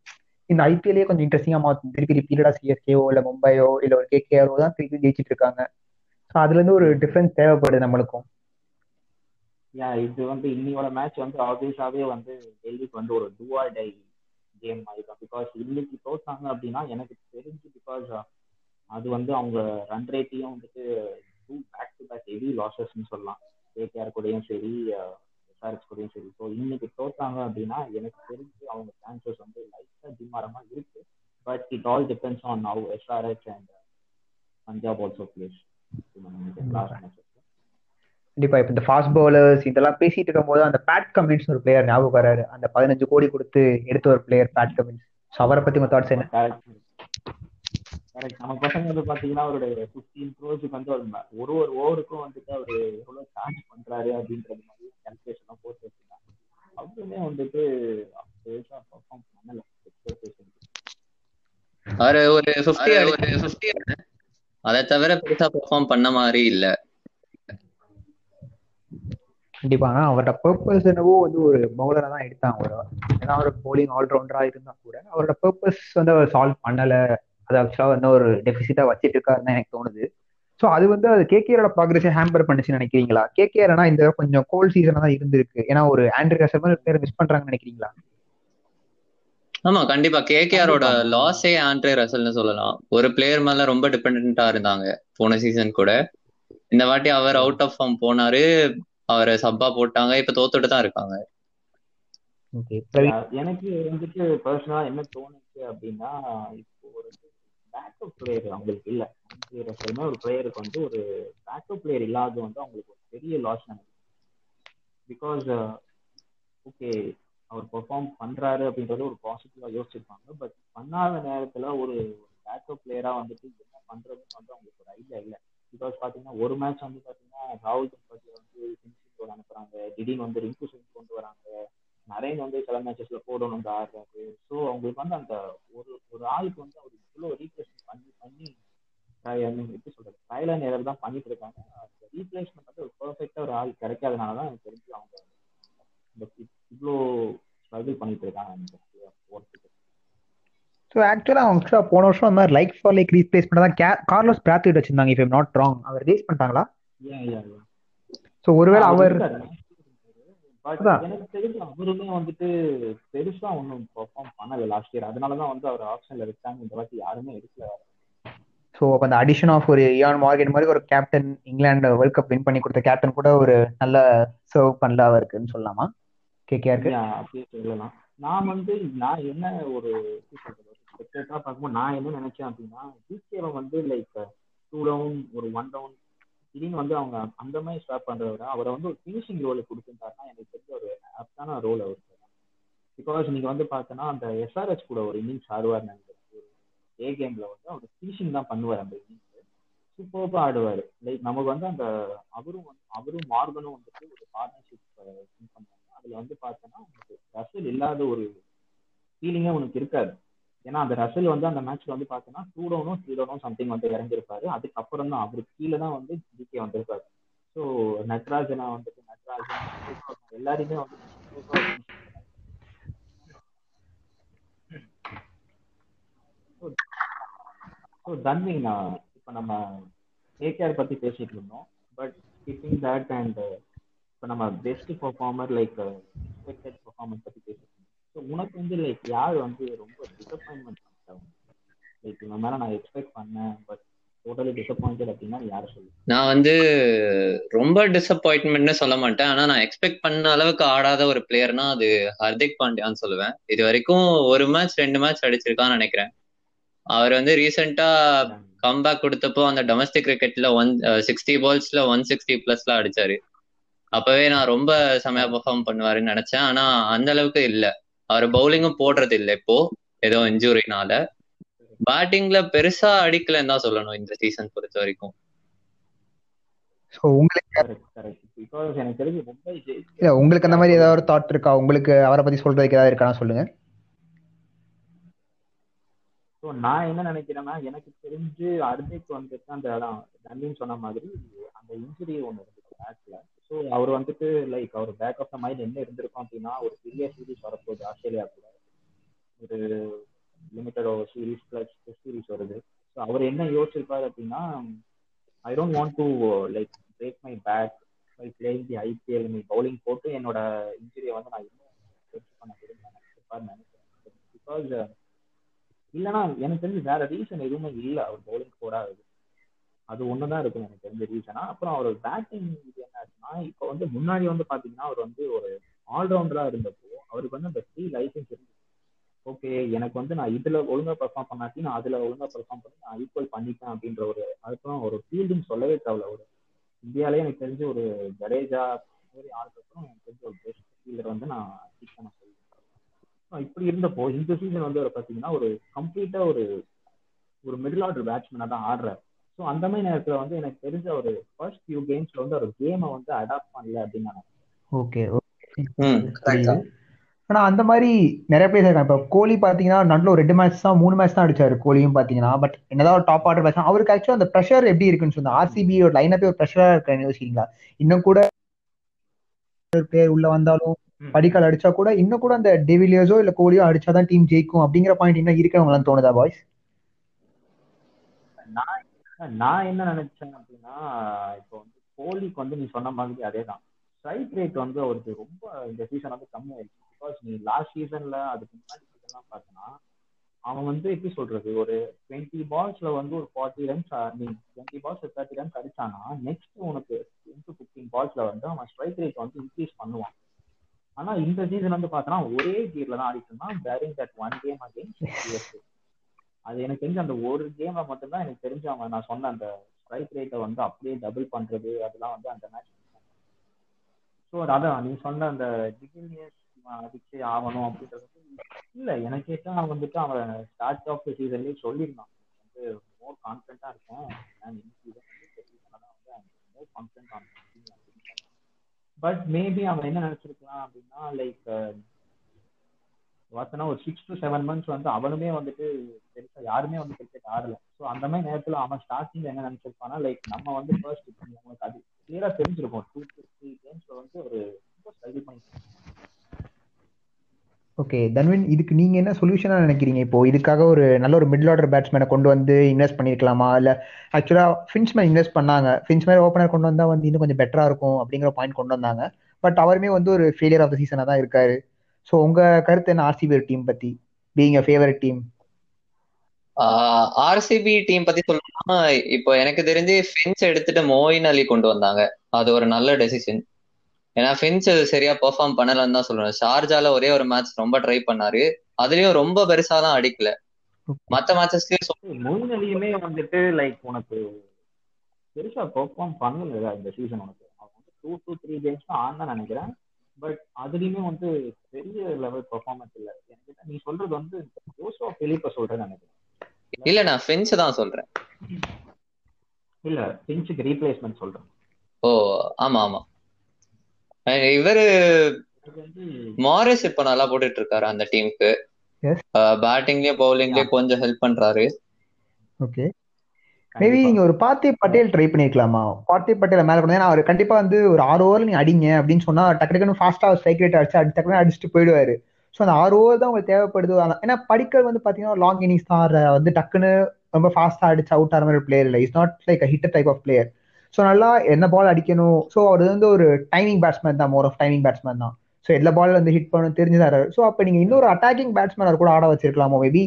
இந்த ஐபிஎல்லே கொஞ்சம் இன்ட்ரெஸ்டிங்கா மாற்றும் திருப்பி ரிப்பீட்டடா சிஎஸ்கேவோ இல்ல மும்பையோ இல்ல ஒரு கேகேஆரோ தான் திருப்பி ஜெயிச்சிட்டு இருக்காங்க. ஸோ அதுல இருந்து ஒரு டிஃபரன்ஸ் தேவைப்படுது நம்மளுக்கும். யா இது வந்து இன்னியோட மேட்ச் வந்து ஆப்வியஸாவே வந்து டெல்லிக்கு வந்து ஒரு டூஆ டை கேம் மாதிரி தான். பிகாஸ் இன்னைக்கு தோத்தாங்க அப்படின்னா எனக்கு தெரிஞ்சு பிகாஸ் uh, அது வந்து அவங்க ரன் ரேட்டையும் வந்துட்டு two back to back heavy லாசஸ்ன்னு சொல்லலாம் கேகேஆர் கூடயும் சரி uh, கூடயும் சரி ஸோ இன்னைக்கு தோத்தாங்க அப்படின்னா எனக்கு தெரிஞ்சு அவங்க சான்சஸ் வந்து லைட்டாக டிமாரமா இருக்கு. But it all depends on now SRH and Punjab also plays கண்டிப்பா இப்ப இந்த ஃபாஸ்ட் பவுலர்ஸ் இதெல்லாம் பேசிட்டு இருக்கும்போது அந்த பேட் கமின்ஸ் ஒரு பிளேயர் ஞாபகம் வராரு. அந்த பதினஞ்சு கோடி கொடுத்து எடுத்த ஒரு பிளேயர் பேட் கமின்ஸ் அவரை பத்தி உங்க தாட்ஸ் என்ன? கரெக்ட் நம்ம பசங்க வந்து பாத்தீங்கன்னா அவருடைய ஃபிஃப்டீன் க்ரோஸுக்கு வந்து ஒரு ஒரு ஒரு ஓவருக்கும் வந்துட்டு அவரு எவ்வளவு சார்ஜ் பண்றாரு அப்படின்றது மாதிரி கால்குலேஷன் போட்டு வச்சிருக்காங்க. அவருமே வந்துட்டு பெருசா பர்ஃபார்ம் பண்ணல. அவரு ஒரு ஃபிஃப்டி ஒரு ஃபிஃப்டி அதை தவிர பெருசா பெர்ஃபார்ம் பண்ண மாதிரி இல்ல. கண்டிப்பா. ஆனா அவரோட பர்பஸ் என்னவோ வந்து ஒரு பவுலரை தான் எடுத்தாங்க ஒரு ஏன்னா அவர் போலிங் ஆல்ரவுண்டரா இருந்தா கூட அவரோட பர்பஸ் வந்து அவர் சால்வ் பண்ணல. அது ஆக்சுவலா வந்து ஒரு டெபிசிட்டா வச்சிட்டு இருக்காருன்னு எனக்கு தோணுது. ஸோ அது வந்து அது கேகேஆரோட ப்ராக்ரஸை ஹேம்பர் பண்ணுச்சுன்னு நினைக்கிறீங்களா? கேகேஆர் ஆனா இந்த கொஞ்சம் கோல்ட் சீசனா தான் இருந்திருக்கு. ஏன்னா ஒரு ஆண்ட்ரி ரசல் மாதிரி பேர் மிஸ் பண்றாங்கன்னு நினைக்கிறீங்களா? ஆமா கண்டிப்பா. கேகேஆரோட லாஸே ஆண்ட்ரே ரசல்னு சொல்லலாம். ஒரு பிளேயர் மேல ரொம்ப டிபெண்டா இருந்தாங்க போன சீசன் கூட. இந்த வாட்டி அவர் அவுட் ஆஃப் ஃபார்ம் போனாரு. அவரை சப்பா போட்டாங்க. இப்ப தோத்துட்டு தான் இருக்காங்க. எனக்கு வந்துட்டு பர்சனலா என்ன தோணுச்சு அப்படின்னா பேக்கப் பிளேயர் அவங்களுக்கு இல்ல. ரசல்மே ஒரு பிளேயருக்கு வந்து ஒரு பேக்கப் பிளேயர் இல்லாத வந்து அவங்களுக்கு ஒரு பெரிய லாஸ் நினைக்கிறேன் பிகாஸ் ஓகே அவர் பெர்ஃபார்ம் பண்றாரு அப்படின்றது ஒரு பாசிட்டிவா யோசிச்சிருப்பாங்க. பட் பண்ணாத நேரத்துல ஒரு பேக்கப் பிளேயரா வந்துட்டு என்ன பண்றதுன்னு வந்து அவங்களுக்கு ஒரு ஐடியா இல்லை. பிகாஸ் பாத்தீங்கன்னா ஒரு மேட்ச் வந்து பாத்தீங்கன்னா ராகுல் திரிபாதி வந்து சிங் அனுப்புறாங்க. திடீர்னு வந்து ரிங்கு சிங் கொண்டு வராங்க. நரேன் வந்து சில மேட்சஸ்ல வந்து ஆடுறாரு ஸோ அவங்களுக்கு வந்து அந்த ஒரு ஒரு ஆளுக்கு வந்து அவர் இவ்வளோ ரீப்ளேஸ்மெண்ட் பண்ணி பண்ணி எப்படி சொல்றது? ட்ரையல் அண்ட் எரர் தான் பண்ணிட்டு இருக்காங்க. அந்த ரீப்ளேஸ்மெண்ட் வந்து ஒரு பர்ஃபெக்டா ஒரு ஆள் கிடைக்காதனால தான் எனக்கு தெரிஞ்சு அவங்க இந்த இவ்வளோ ஸ்ட்ரகிள் பண்ணிட்டு இருக்காங்க ஓட்டுக்கு ஸோ ஆக்சுவலாக அவங்க போன வருஷம் அந்த மாதிரி லைக் ஃபார் லைக் ரீப்ளேஸ் பண்ண தான் கார்லோஸ் பிராத்திட் வச்சிருந்தாங்க இஃப் நாட் ராங் அவர் ரீஸ் பண்ணிட்டாங்களா? ஸோ ஒருவேளை அவர் எனக்கு தெரிஞ்சு அவருமே வந்துட்டு பெருசா ஒன்றும் பெர்ஃபார்ம் பண்ணல லாஸ்ட் இயர் அதனாலதான் வந்து அவர் ஆப்ஷன்ல வச்சாங்க. இந்த வாட்டி யாருமே எடுக்கல. ஸோ அப்போ அந்த அடிஷன் ஆஃப் ஒரு இயான் மார்கன் மாதிரி ஒரு captain England world cup win பண்ணி கொடுத்த கேப்டன் கூட ஒரு நல்ல சர்வ் பண்ணல அவருக்குன்னு சொல்லலாமா? கேகேஆருக்கு அப்படியே? சொல்லலாம். நான் வந்து நான் என்ன ஒரு ஸ்பெக்டேட்டா பார்க்கும்போது நான் என்ன நினைச்சேன் அப்படின்னா ஜிகேவை வந்து லைக் டூ டவுன் ஒரு ஒன் டவுன் திடீர்னு வந்து அவங்க அந்த மாதிரி ஸ்டாப் விட அவரை வந்து ஒரு ஃபினிஷிங் ரோல் கொடுத்துருந்தாருன்னா எனக்கு தெரிஞ்ச ஒரு ரோல் அவர் பிகாஸ் நீங்க வந்து பார்த்தோன்னா அந்த எஸ்ஆர்எஸ் கூட ஒரு இன்னிங்ஸ் ஆடுவார் நினைக்கிறேன் ஏ கேம்ல வந்து அவர் ஃபினிஷிங் தான் பண்ணுவார் அந்த இன்னிங்ஸ் சூப்பராக ஆடுவார். லைக் நமக்கு வந்து அந்த அவரும் வந்து அவரும் மார்கனும் வந்துட்டு ஒரு பார்ட்னர்ஷிப் பண்ணுவாங்க. அதுல வந்து பார்த்தோன்னா உங்களுக்கு ரசல் இல்லாத ஒரு ஃபீலிங்கே உனக்கு இருக்காது. ஏன்னா அந்த ரசல் வந்து அந்த மேட்ச்ல வந்து பார்த்தோன்னா டூ டவுனும் த்ரீ டவுனும் சம்திங் வந்து இறங்கியிருப்பாரு. அதுக்கப்புறம் தான் அவருக்கு கீழே தான் வந்து ஜிகே வந்திருப்பாரு. ஸோ நட்ராஜனா வந்துட்டு நட்ராஜன் எல்லாருமே வந்து ஸோ இப்போ நம்ம கேகேஆர் பத்தி பேசிட்டு இருந்தோம். பட் ஸ்கிப்பிங் தட் அண்ட் இப்போ நம்ம best performer like expected performance பத்தி பேசிட்டு இருந்தோம். ஸோ உனக்கு வந்து லைக் யார் வந்து ரொம்ப டிசப்பாயின்மெண்ட் லைக் இவன் மேல நான் எக்ஸ்பெக்ட் பண்ணேன் பட் டோட்டலி டிசப்பாயிண்டட் அப்படின்னா யாரை சொல்லு நான் வந்து ரொம்ப டிசப்பாயின்ட்மெண்ட்னு சொல்ல மாட்டேன். ஆனா நான் எக்ஸ்பெக்ட் பண்ண அளவுக்கு ஆடாத ஒரு பிளேயர்னா அது ஹர்திக் பாண்டியான்னு சொல்லுவேன். இது வரைக்கும் ஒரு மேட்ச் ரெண்டு மேட்ச் அடிச்சிருக்கான்னு நினைக்கிறேன். அவர் வந்து ரீசெண்டா கம்பேக் கொடுத்தப்போ அந்த டொமஸ்டிக் கிரிக்கெட்ல ஒன் சிக்ஸ்டி பால்ஸ்ல ஒன் சிக்ஸ்டி பிளஸ்ல அடிச்சாரு. அப்பவே நான் ரொம்ப செமையா பெர்ஃபார்ம் பண்ணுவாருன்னு நினைச்சேன். ஆனா அந்த அளவுக்கு இல்ல. அவர் பவுலிங்கும் போடுறது இல்லை இப்போ. ஏதோ இன்ஜூரினால பேட்டிங்ல பெருசா அடிக்கலன்னு தான் சொல்லணும் இந்த சீசன் பொறுத்த வரைக்கும். உங்களுக்கு எனக்கு தெரிஞ்சு மும்பை இல்ல உங்களுக்கு அந்த மாதிரி ஏதாவது ஒரு தாட் இருக்கா? உங்களுக்கு அவரை பத்தி சொல்றதுக்கு ஏதாவது இருக்கான்னு சொல்லுங்க. ஸோ நான் என்ன நினைக்கிறேன்னா எனக்கு தெரிஞ்சு அர்திக் வந்துட்டு அந்த நந்தின்னு சொன்ன மாதிரி அந்த இன்ஜுரி ஒன்று இருந்துச்சு பேட்ல ஸோ அவர் வந்துட்டு லைக் அவர் பேக் ஆஃப் த மைண்ட் என்ன இருந்திருக்கும் அப்படின்னா ஒரு பெரிய சீரீஸ் வரப்போகுது ஆஸ்திரேலியா கூட ஒரு limited over series plus test series வருது. ஸோ அவர் என்ன யோசிச்சிருப்பாரு அப்படின்னா I don't want to like break my back by playing the IPL நீ பவுலிங் போட்டு என்னோட இன்ஜுரியை வந்து நான் இன்னும் பண்ண விரும்புறேன் நினைக்கிறேன். பிகாஸ் இல்லைன்னா எனக்கு தெரிஞ்சு வேற ரீசன் எதுவுமே இல்லை. அவர் பவுலிங் போடாதது அது ஒன்று தான் இருக்கும் எனக்கு தெரிஞ்ச ரீசனா அப்புறம் அவர் பேட்டிங் இது என்ன ஆச்சுன்னா இப்போ வந்து முன்னாடி வந்து பார்த்தீங்கன்னா அவர் வந்து ஒரு ஆல்ரவுண்டராக இருந்தப்போ அவருக்கு வந்து அந்த ஃப்ரீ லைசன்ஸ் இருந்துச்சு. ஓகே எனக்கு வந்து நான் இதுல ஒழுங்கா பெர்ஃபார்ம் பண்ணாட்டி நான் அதுல ஒழுங்கா பெர்ஃபார்ம் பண்ணி நான் ஈக்குவல் பண்ணிப்பேன் அப்படின்ற ஒரு அதுக்கப்புறம் ஒரு ஃபீல்டிங் சொல்லவே தேவையில்ல. ஒரு இந்தியாலே எனக்கு தெரிஞ்சு ஒரு ஜடேஜா மாதிரி ஆளுக்கப்புறம் எனக்கு தெரிஞ்ச ஒரு பெஸ்ட் ஃபீல்டர் வந்து நான் பிக் பண்ண சொல்லுவேன் இப்படி இருந்தப்போ இந்த சீசன் வந்து ஒரு பார்த்தீங்கன்னா ஒரு கம்ப்ளீட்டா ஒரு ஒரு மிடில் ஆர்டர் பேட்ஸ்மேனாக தான் ஆடுறாரு. ஸோ அந்த மாதிரி நேரத்தில் வந்து எனக்கு தெரிஞ்ச ஒரு ஃபர்ஸ்ட் ஃபியூ கேம்ஸ்ல வந்து ஒரு கேமை வந்து அடாப்ட் பண்ணல அப்படின்னு நான் ஓகே கரெக்டா ஆனா அந்த மாதிரி நிறைய பேர் இருக்காங்க. இப்போ கோலி பாத்தீங்கன்னா நடுவில் ஒரு ரெண்டு மேட்ச் தான் மூணு மேட்ச் தான் அடிச்சாரு கோலியும் பாத்தீங்கன்னா பட் என்னதான் ஒரு டாப் ஆர்டர் பேட்ஸ்மேன் அவருக்கு ஆக்சுவலா அந்த ப்ரெஷர் எப்படி இருக்குன்னு சொன்னா ஆர்சிபி ஒரு லைனப்பே ஒரு ப்ரெஷரா இருக்குன்னு யோசிக்கிறீங்களா இன்னும் கூட பிளேயர் உள்ள வந்தாலும் படிக்கால் அடிச்சா கூட இன்னும் கூட அந்த டெவிலியர்ஸோ இல்ல கோலியோ அடிச்சாதான் டீம் ஜெயிக்கும் அப்படிங்கிற பாயிண்ட் இன்னும் இருக்கிறவங்களாம் தோணுதா பாய்ஸ் நான் நான் என்ன நினைச்சேன் அப்படின்னா இப்போ வந்து கோலிக்கு வந்து நீ சொன்ன மாதிரி அதே தான் ஸ்ட்ரைக் ரேட் வந்து அவருக்கு ரொம்ப இந்த சீசன் வந்து கம்மியாயிடுச்சு. பிகாஸ் நீ லாஸ்ட் சீசன்ல அதுக்கு முன்னாடி சீசன்லாம் பார்த்தனா அவன் வந்து எப்படி சொல்றது ஒரு டுவெண்ட்டி பால்ஸ்ல வந்து ஒரு ஃபார்ட்டி ரன்ஸ் நீ டுவெண்ட்டி பால்ஸ் தேர்ட்டி ரன்ஸ் அடிச்சானா நெக்ஸ்ட் உனக்கு டென் டு ஃபிஃப்டீன் பால்ஸ்ல வந்து அவன் ஸ்ட்ரைக் ரேட் வந்து இன்க்ரீஸ் பண்ணுவான். ஆனா இந்த சீசன் வந்து பார்த்தோன்னா ஒரே கீர்ல தான் ஆடிட்டு barring that one game against அது எனக்கு தெரிஞ்ச அந்த ஒரு கேம்ல மட்டும்தான் எனக்கு தெரிஞ்ச அவன் நான் சொன்ன அந்த ஸ்ட்ரைக் ரேட்டை வந்து அப்படியே டபுள் பண்றது அதெல்லாம் வந்து அந்த மேட்ச் ஸோ அதான் நீ சொன்ன அந்த டிகினியஸ் அடிச்சே ஆகணும் அப்படின்றது இல்ல எனக்கு கேட்டா வந்துட்டு அவன் ஸ்டார்ட் ஆஃப் சீசன்லயே சொல்லியிருந்தான். வந்து மோர் கான்ஃபிடண்டா இருக்கேன். மோர் கான்ஃபிடன்ட் பட் மேபி அவன் என்ன நினைச்சிருக்கலாம் அப்படின்னா லைக் பார்த்தனா uh, ஒரு சிக்ஸ் டு செவன் மந்த்ஸ் வந்து அவனுமே வந்துட்டு பெருசா யாருமே வந்து கிரிக்கெட் ஆடல. ஸோ அந்த மாதிரி நேரத்துல அவன் ஸ்டார்டிங்ல என்ன நினைச்சிருப்பானா லைக் நம்ம வந்து ஃபர்ஸ்ட் அவங்களுக்கு அது கிளியரா தெரிஞ்சிருக்கும். டூ டு த்ரீ கேம்ஸ்ல வந்து ஒரு ரொம்ப ஸ்ட்ரகிள் பண்ணி ஓகே தன்வின் இதுக்கு நீங்க என்ன சொல்யூஷனா நினைக்கிறீங்க? இப்போ இதுக்காக ஒரு நல்ல ஒரு மிடில் ஆர்டர் பேட்ஸ்மேனை கொண்டு வந்து இன்வெஸ்ட் பண்ணிருக்கலாமா? இல்ல ஆக்சுவலா ஃபின்ஸ்மேன் இன்வெஸ்ட் பண்ணாங்க. ஃபின்ஸ்மேன் ஓப்பனர் கொண்டு வந்தா வந்து இன்னும் கொஞ்சம் பெட்டரா இருக்கும் அப்படிங்கிற பாயிண்ட் கொண்டு வந்தாங்க. பட் அவருமே வந்து ஒரு ஃபெயிலியர் ஆஃப் த சீசனா தான் இருக்காரு. ஸோ உங்க கருத்து என்ன? ஆர்சிபி டீம் பத்தி. Being a favourite team RCB team பத்தி சொல்லணும்னா இப்போ எனக்கு தெரிஞ்சு ஃபின்ஸ் எடுத்துட்டு மோயின் அலி கொண்டு வந்தாங்க. அது ஒரு நல்ல டெசிஷன் ஏன்னா ஃபின்ச் சரியா பெர்ஃபார்ம் பண்ணலன்னு தான் சொல்லுவேன் ஷார்ஜால ஒரே ஒரு மேட்ச் ரொம்ப ட்ரை பண்ணாரு. அதுலயும் ரொம்ப பெருசா தான் அடிக்கல. மத்த மேட்சஸ்லயும் மோயின் அலியுமே வந்துட்டு லைக் உனக்கு பெருசா பெர்ஃபார்ம் பண்ணல இந்த சீசன் உனக்கு. டூ டூ த்ரீ கேம்ஸ் தான் ஆனா நினைக்கிறேன். பட் அதுலயுமே வந்து பெரிய லெவல் பெர்ஃபார்மன்ஸ் இல்ல. எனக்கு நீ சொல்றது வந்து ஜோசோ பிலிப்ப சொல்றேன்னு நினைக்கிறேன். இல்ல நான் ஃபின்ச் தான் சொல்றேன். இல்ல பிஞ்சுக்கு ரீப்ளேஸ்மெண்ட் சொல்றேன். ஓ ஆமா ஆமா. இவரு மாரிஸ் இப்ப நல்லா போட்டுட்டு இருக்காரு அந்த டீமுக்கு. பேட்டிங்லயும் பவுலிங்லயும் கொஞ்சம் ஹெல்ப் பண்றாரு. ஓகே மேபி நீங்க ஒரு பார்த்தி பட்டேல் ட்ரை பண்ணிருக்கலாமா? பார்த்தி பட்டேல மேல கொண்டு அவர் கண்டிப்பா வந்து ஒரு ஆறு ஓவர் நீங்க அடிங்க அப்படின்னு சொன்னா டக்கு டக்குனு ஃபாஸ்டா ஸ்ட்ரைக் ரேட் அடிச்சு அடி டக்குனு அடிச்சுட்டு போயிடுவாரு. ஸோ அந்த ஆறு ஓவர் தான் உங்களுக்கு தேவைப்படுது. ஏன்னா படிக்கல் வந்து பாத்தீங்கன்னா லாங் இன்னிங்ஸ் தான். வந்து டக்குன்னு ரொம்ப ஃபாஸ்டா அடிச்சு அவுட் ஆகிற மாதிரி பிளேயர் இல்லை. Is not like hit type of player so நல்லா என்ன பால் அடிக்கணும்? ஸோ அவர் வந்து ஒரு டைமிங் பேட்ஸ்மேன் தான் மோர் ஆஃப் டைமிங் பேட்ஸ்மேன் தான். ஸோ எல்லா பால் வந்து ஹிட் பண்ணணும் தெரிஞ்சுதாரு ஸோ அப்போ நீங்க இன்னொரு அட்டாக்கிங் பேட்ஸ்மேன் கூட ஆட வச்சிருக்கலாமோ? Maybe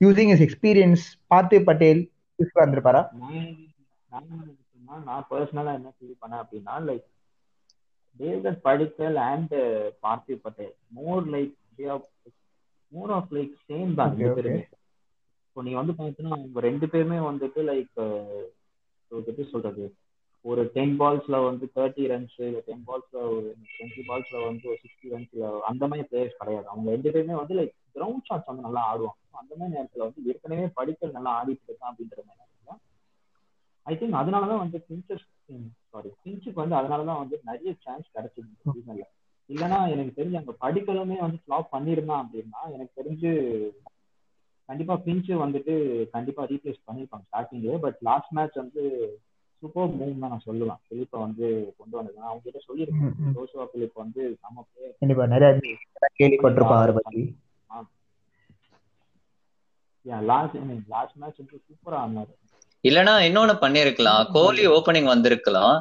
using is experience Parthiv Patel யூஸ்ஃபுல்லா இருந்திருப்பாரா நான் பர்சனலா என்ன ஃபீல் பண்ணேன் அப்படின்னா like Devdutt Padikkal and Parthiv Patel. More like more of like same தான் இப்போ நீ வந்து பார்த்தீங்கன்னா அவங்க ரெண்டு பேருமே வந்துட்டு லைக் எப்படி சொல்றது? ஒரு டென் பால்ஸ்ல வந்து தேர்ட்டி ரன்ஸ் இல்லை டென் பால்ஸ்ல ஒரு டுவெண்ட்டி பால்ஸ்ல வந்து ஒரு சிக்ஸ்டி ரன்ஸ்ல அந்த மாதிரி பிளேயர்ஸ் கிடையாது. அவங்க ரெண்டு பேருமே வந்து லைக் கிரவுண்ட் ஷாட்ஸ் வந்து நல்லா ஆடுவாங்க. அந்த மாதிரி நேரத்துல வந்து ஏற்கனவே படிக்கல் நல்லா ஆடிட்டு இருக்கான் அப்படின்ற மாதிரி ஐ திங்க் அதனாலதான் வந்து பிஞ்சஸ் சாரி பிஞ்சுக்கு வந்து அதனாலதான் வந்து நிறைய சான்ஸ் கிடைச்சிது சீசன்ல இல்லைன்னா எனக்கு தெரிஞ்சு அங்க படிக்கலுமே வந்து ஃபிளாப் பண்ணியிருந்தான் அப்படின்னா எனக்கு தெரிஞ்சு கண்டிப்பா பிஞ்சு வந்துட்டு கண்டிப்பா ரீப்ளேஸ் பண்ணிருப்பாங்க ஸ்டார்டிங்லேயே பட் லாஸ்ட் மேட்ச் வந்து சூப்பர் மூவ் தான் நான் சொல்லுவேன் பிலிப்ப வந்து கொண்டு வந்தது. அவங்க கிட்ட சொல்லியிருக்கேன். ஜோசுவா பிலிப் வந்து நம்ம கண்டிப்பா. நிறைய கேள்விப்பட்டிருப்பாங்க அவரை பத்தி. லாஸ்ட் லாஸ்ட் மேட்ச் வந்து சூப்பரா ஆனாரு இல்லனா இன்னொன்னு பண்ணிருக்கலாம் கோலி ஓபனிங் வந்திருக்கலாம்.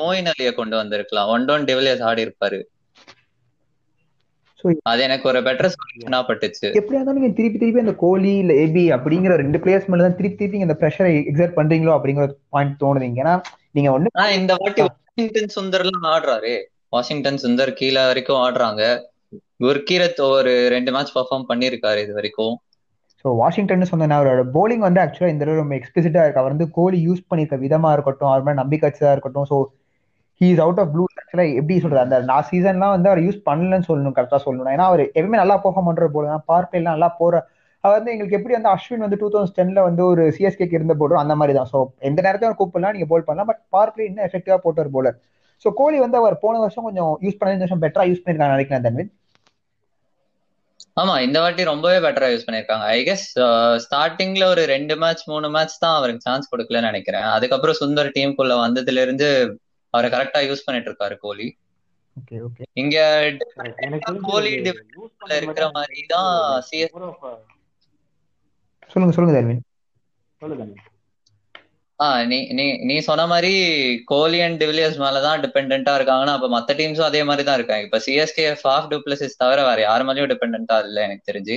மோயின் அலிய கொண்டு வந்திருக்கலாம். ஒன் டவுன் டிவிலியர்ஸ் ஆடி இருப்பாரு அது எனக்கு ஒரு பெட்டர் சொல்யூஷனா பட்டுச்சு. எப்படியா இருந்தாலும் நீங்க திருப்பி திருப்பி அந்த கோலி இல்ல ஏபி அப்படிங்கிற ரெண்டு பிளேயர்ஸ் மேல தான் திருப்பி திருப்பி இந்த ப்ரெஷரை எக்ஸர்ட் பண்றீங்களோ அப்படிங்கிற பாயிண்ட் தோணுது ஏன்னா நீங்க ஒண்ணு இந்த வாட்டி வாஷிங்டன் சுந்தர்லாம் ஆடுறாரு. வாஷிங்டன் சுந்தர் கீழே வரைக்கும் ஆடுறாங்க. குர்கீரத் ஒரு ரெண்டு மேட்ச் பர்ஃபார்ம் பண்ணிருக்காரு இது வரைக்கும். ஸோ வாஷிங்டன் சொன்ன அவரோட போலிங் வந்து ஆக்சுவலா இந்த ரொம்ப எக்ஸ்பிளிசிட்டா இருக்கு. அவர் வந்து கோலி யூஸ் பண்ணிருக்க விதமா இருக்கட்டும் அவர் மாதிரி நம்பிக்கை இருக்கட்டும். So he is out of blue ஆக்சுவலா எப்படி சொல்றது? அந்த நான் சீசன்லாம் வந்து அவர் யூஸ் பண்ணலன்னு சொல்லணும் கரெக்டா சொல்லணும் ஏன்னா அவர் எப்பவுமே நல்லா போக பண்ற போல பார்க் எல்லாம் நல்லா போற. அவர் வந்து எங்களுக்கு எப்படி வந்து அஸ்வின் வந்து டூ தௌசண்ட் டென்ல வந்து ஒரு சிஎஸ்கேக்கு இருந்த போடுறோம் அந்த மாதிரி தான். ஸோ எந்த நேரத்தையும் அவர் கூப்பிடலாம் நீங்க போல் பண்ணலாம். பட் பார்க்ல இன்னும் எஃபெக்டிவா போட்டார் போலர் ஸோ கோலி வந்து அவர் போன வருஷம் கொஞ்சம் யூஸ் பண்ண இந்த வருஷம் பெட்டரா யூஸ் பண்ணிருக்காங்க நினைக்கிறேன் தன்வின் ஆமா இந்த வாட்டி ரொம்பவே பெட்டரா யூஸ் பண்ணிருக்காங்க. ஐ கெஸ் ஸ்டார்டிங்ல ஒரு ரெண்டு மேட்ச் மூணு மேட்ச் தான் அவருக்கு சான்ஸ் கொடுக்கலன்னு நினைக்கிறேன். அதுக்கப்புறம் சுந்தர் டீமுக்குள்ள வந்ததுல இருந்து அவரை கரெக்டா யூஸ் பண்ணிட்டு இருக்காரு கோலி. இங்க கோலி இருக்கிற மாதிரி தான் சிஎஸ் சொல்லுங்க சொல்லுங்க தர்வின் சொல்லுங்க ஆஹ் நீ நீ நீ சொன்ன மாதிரி கோலி அண்ட் டிவிலியர்ஸ் மேலதான் டிபெண்டா இருக்காங்கன்னா அப்ப மத்த டீம்ஸும் அதே மாதிரி தான் இருக்காங்க. இப்ப சிஎஸ்கே ஃபாஃப் டூப்ளசிஸ் தவிர வேற யார் மேலயும் டிபெண்டா இல்ல எனக்கு தெரிஞ்சு.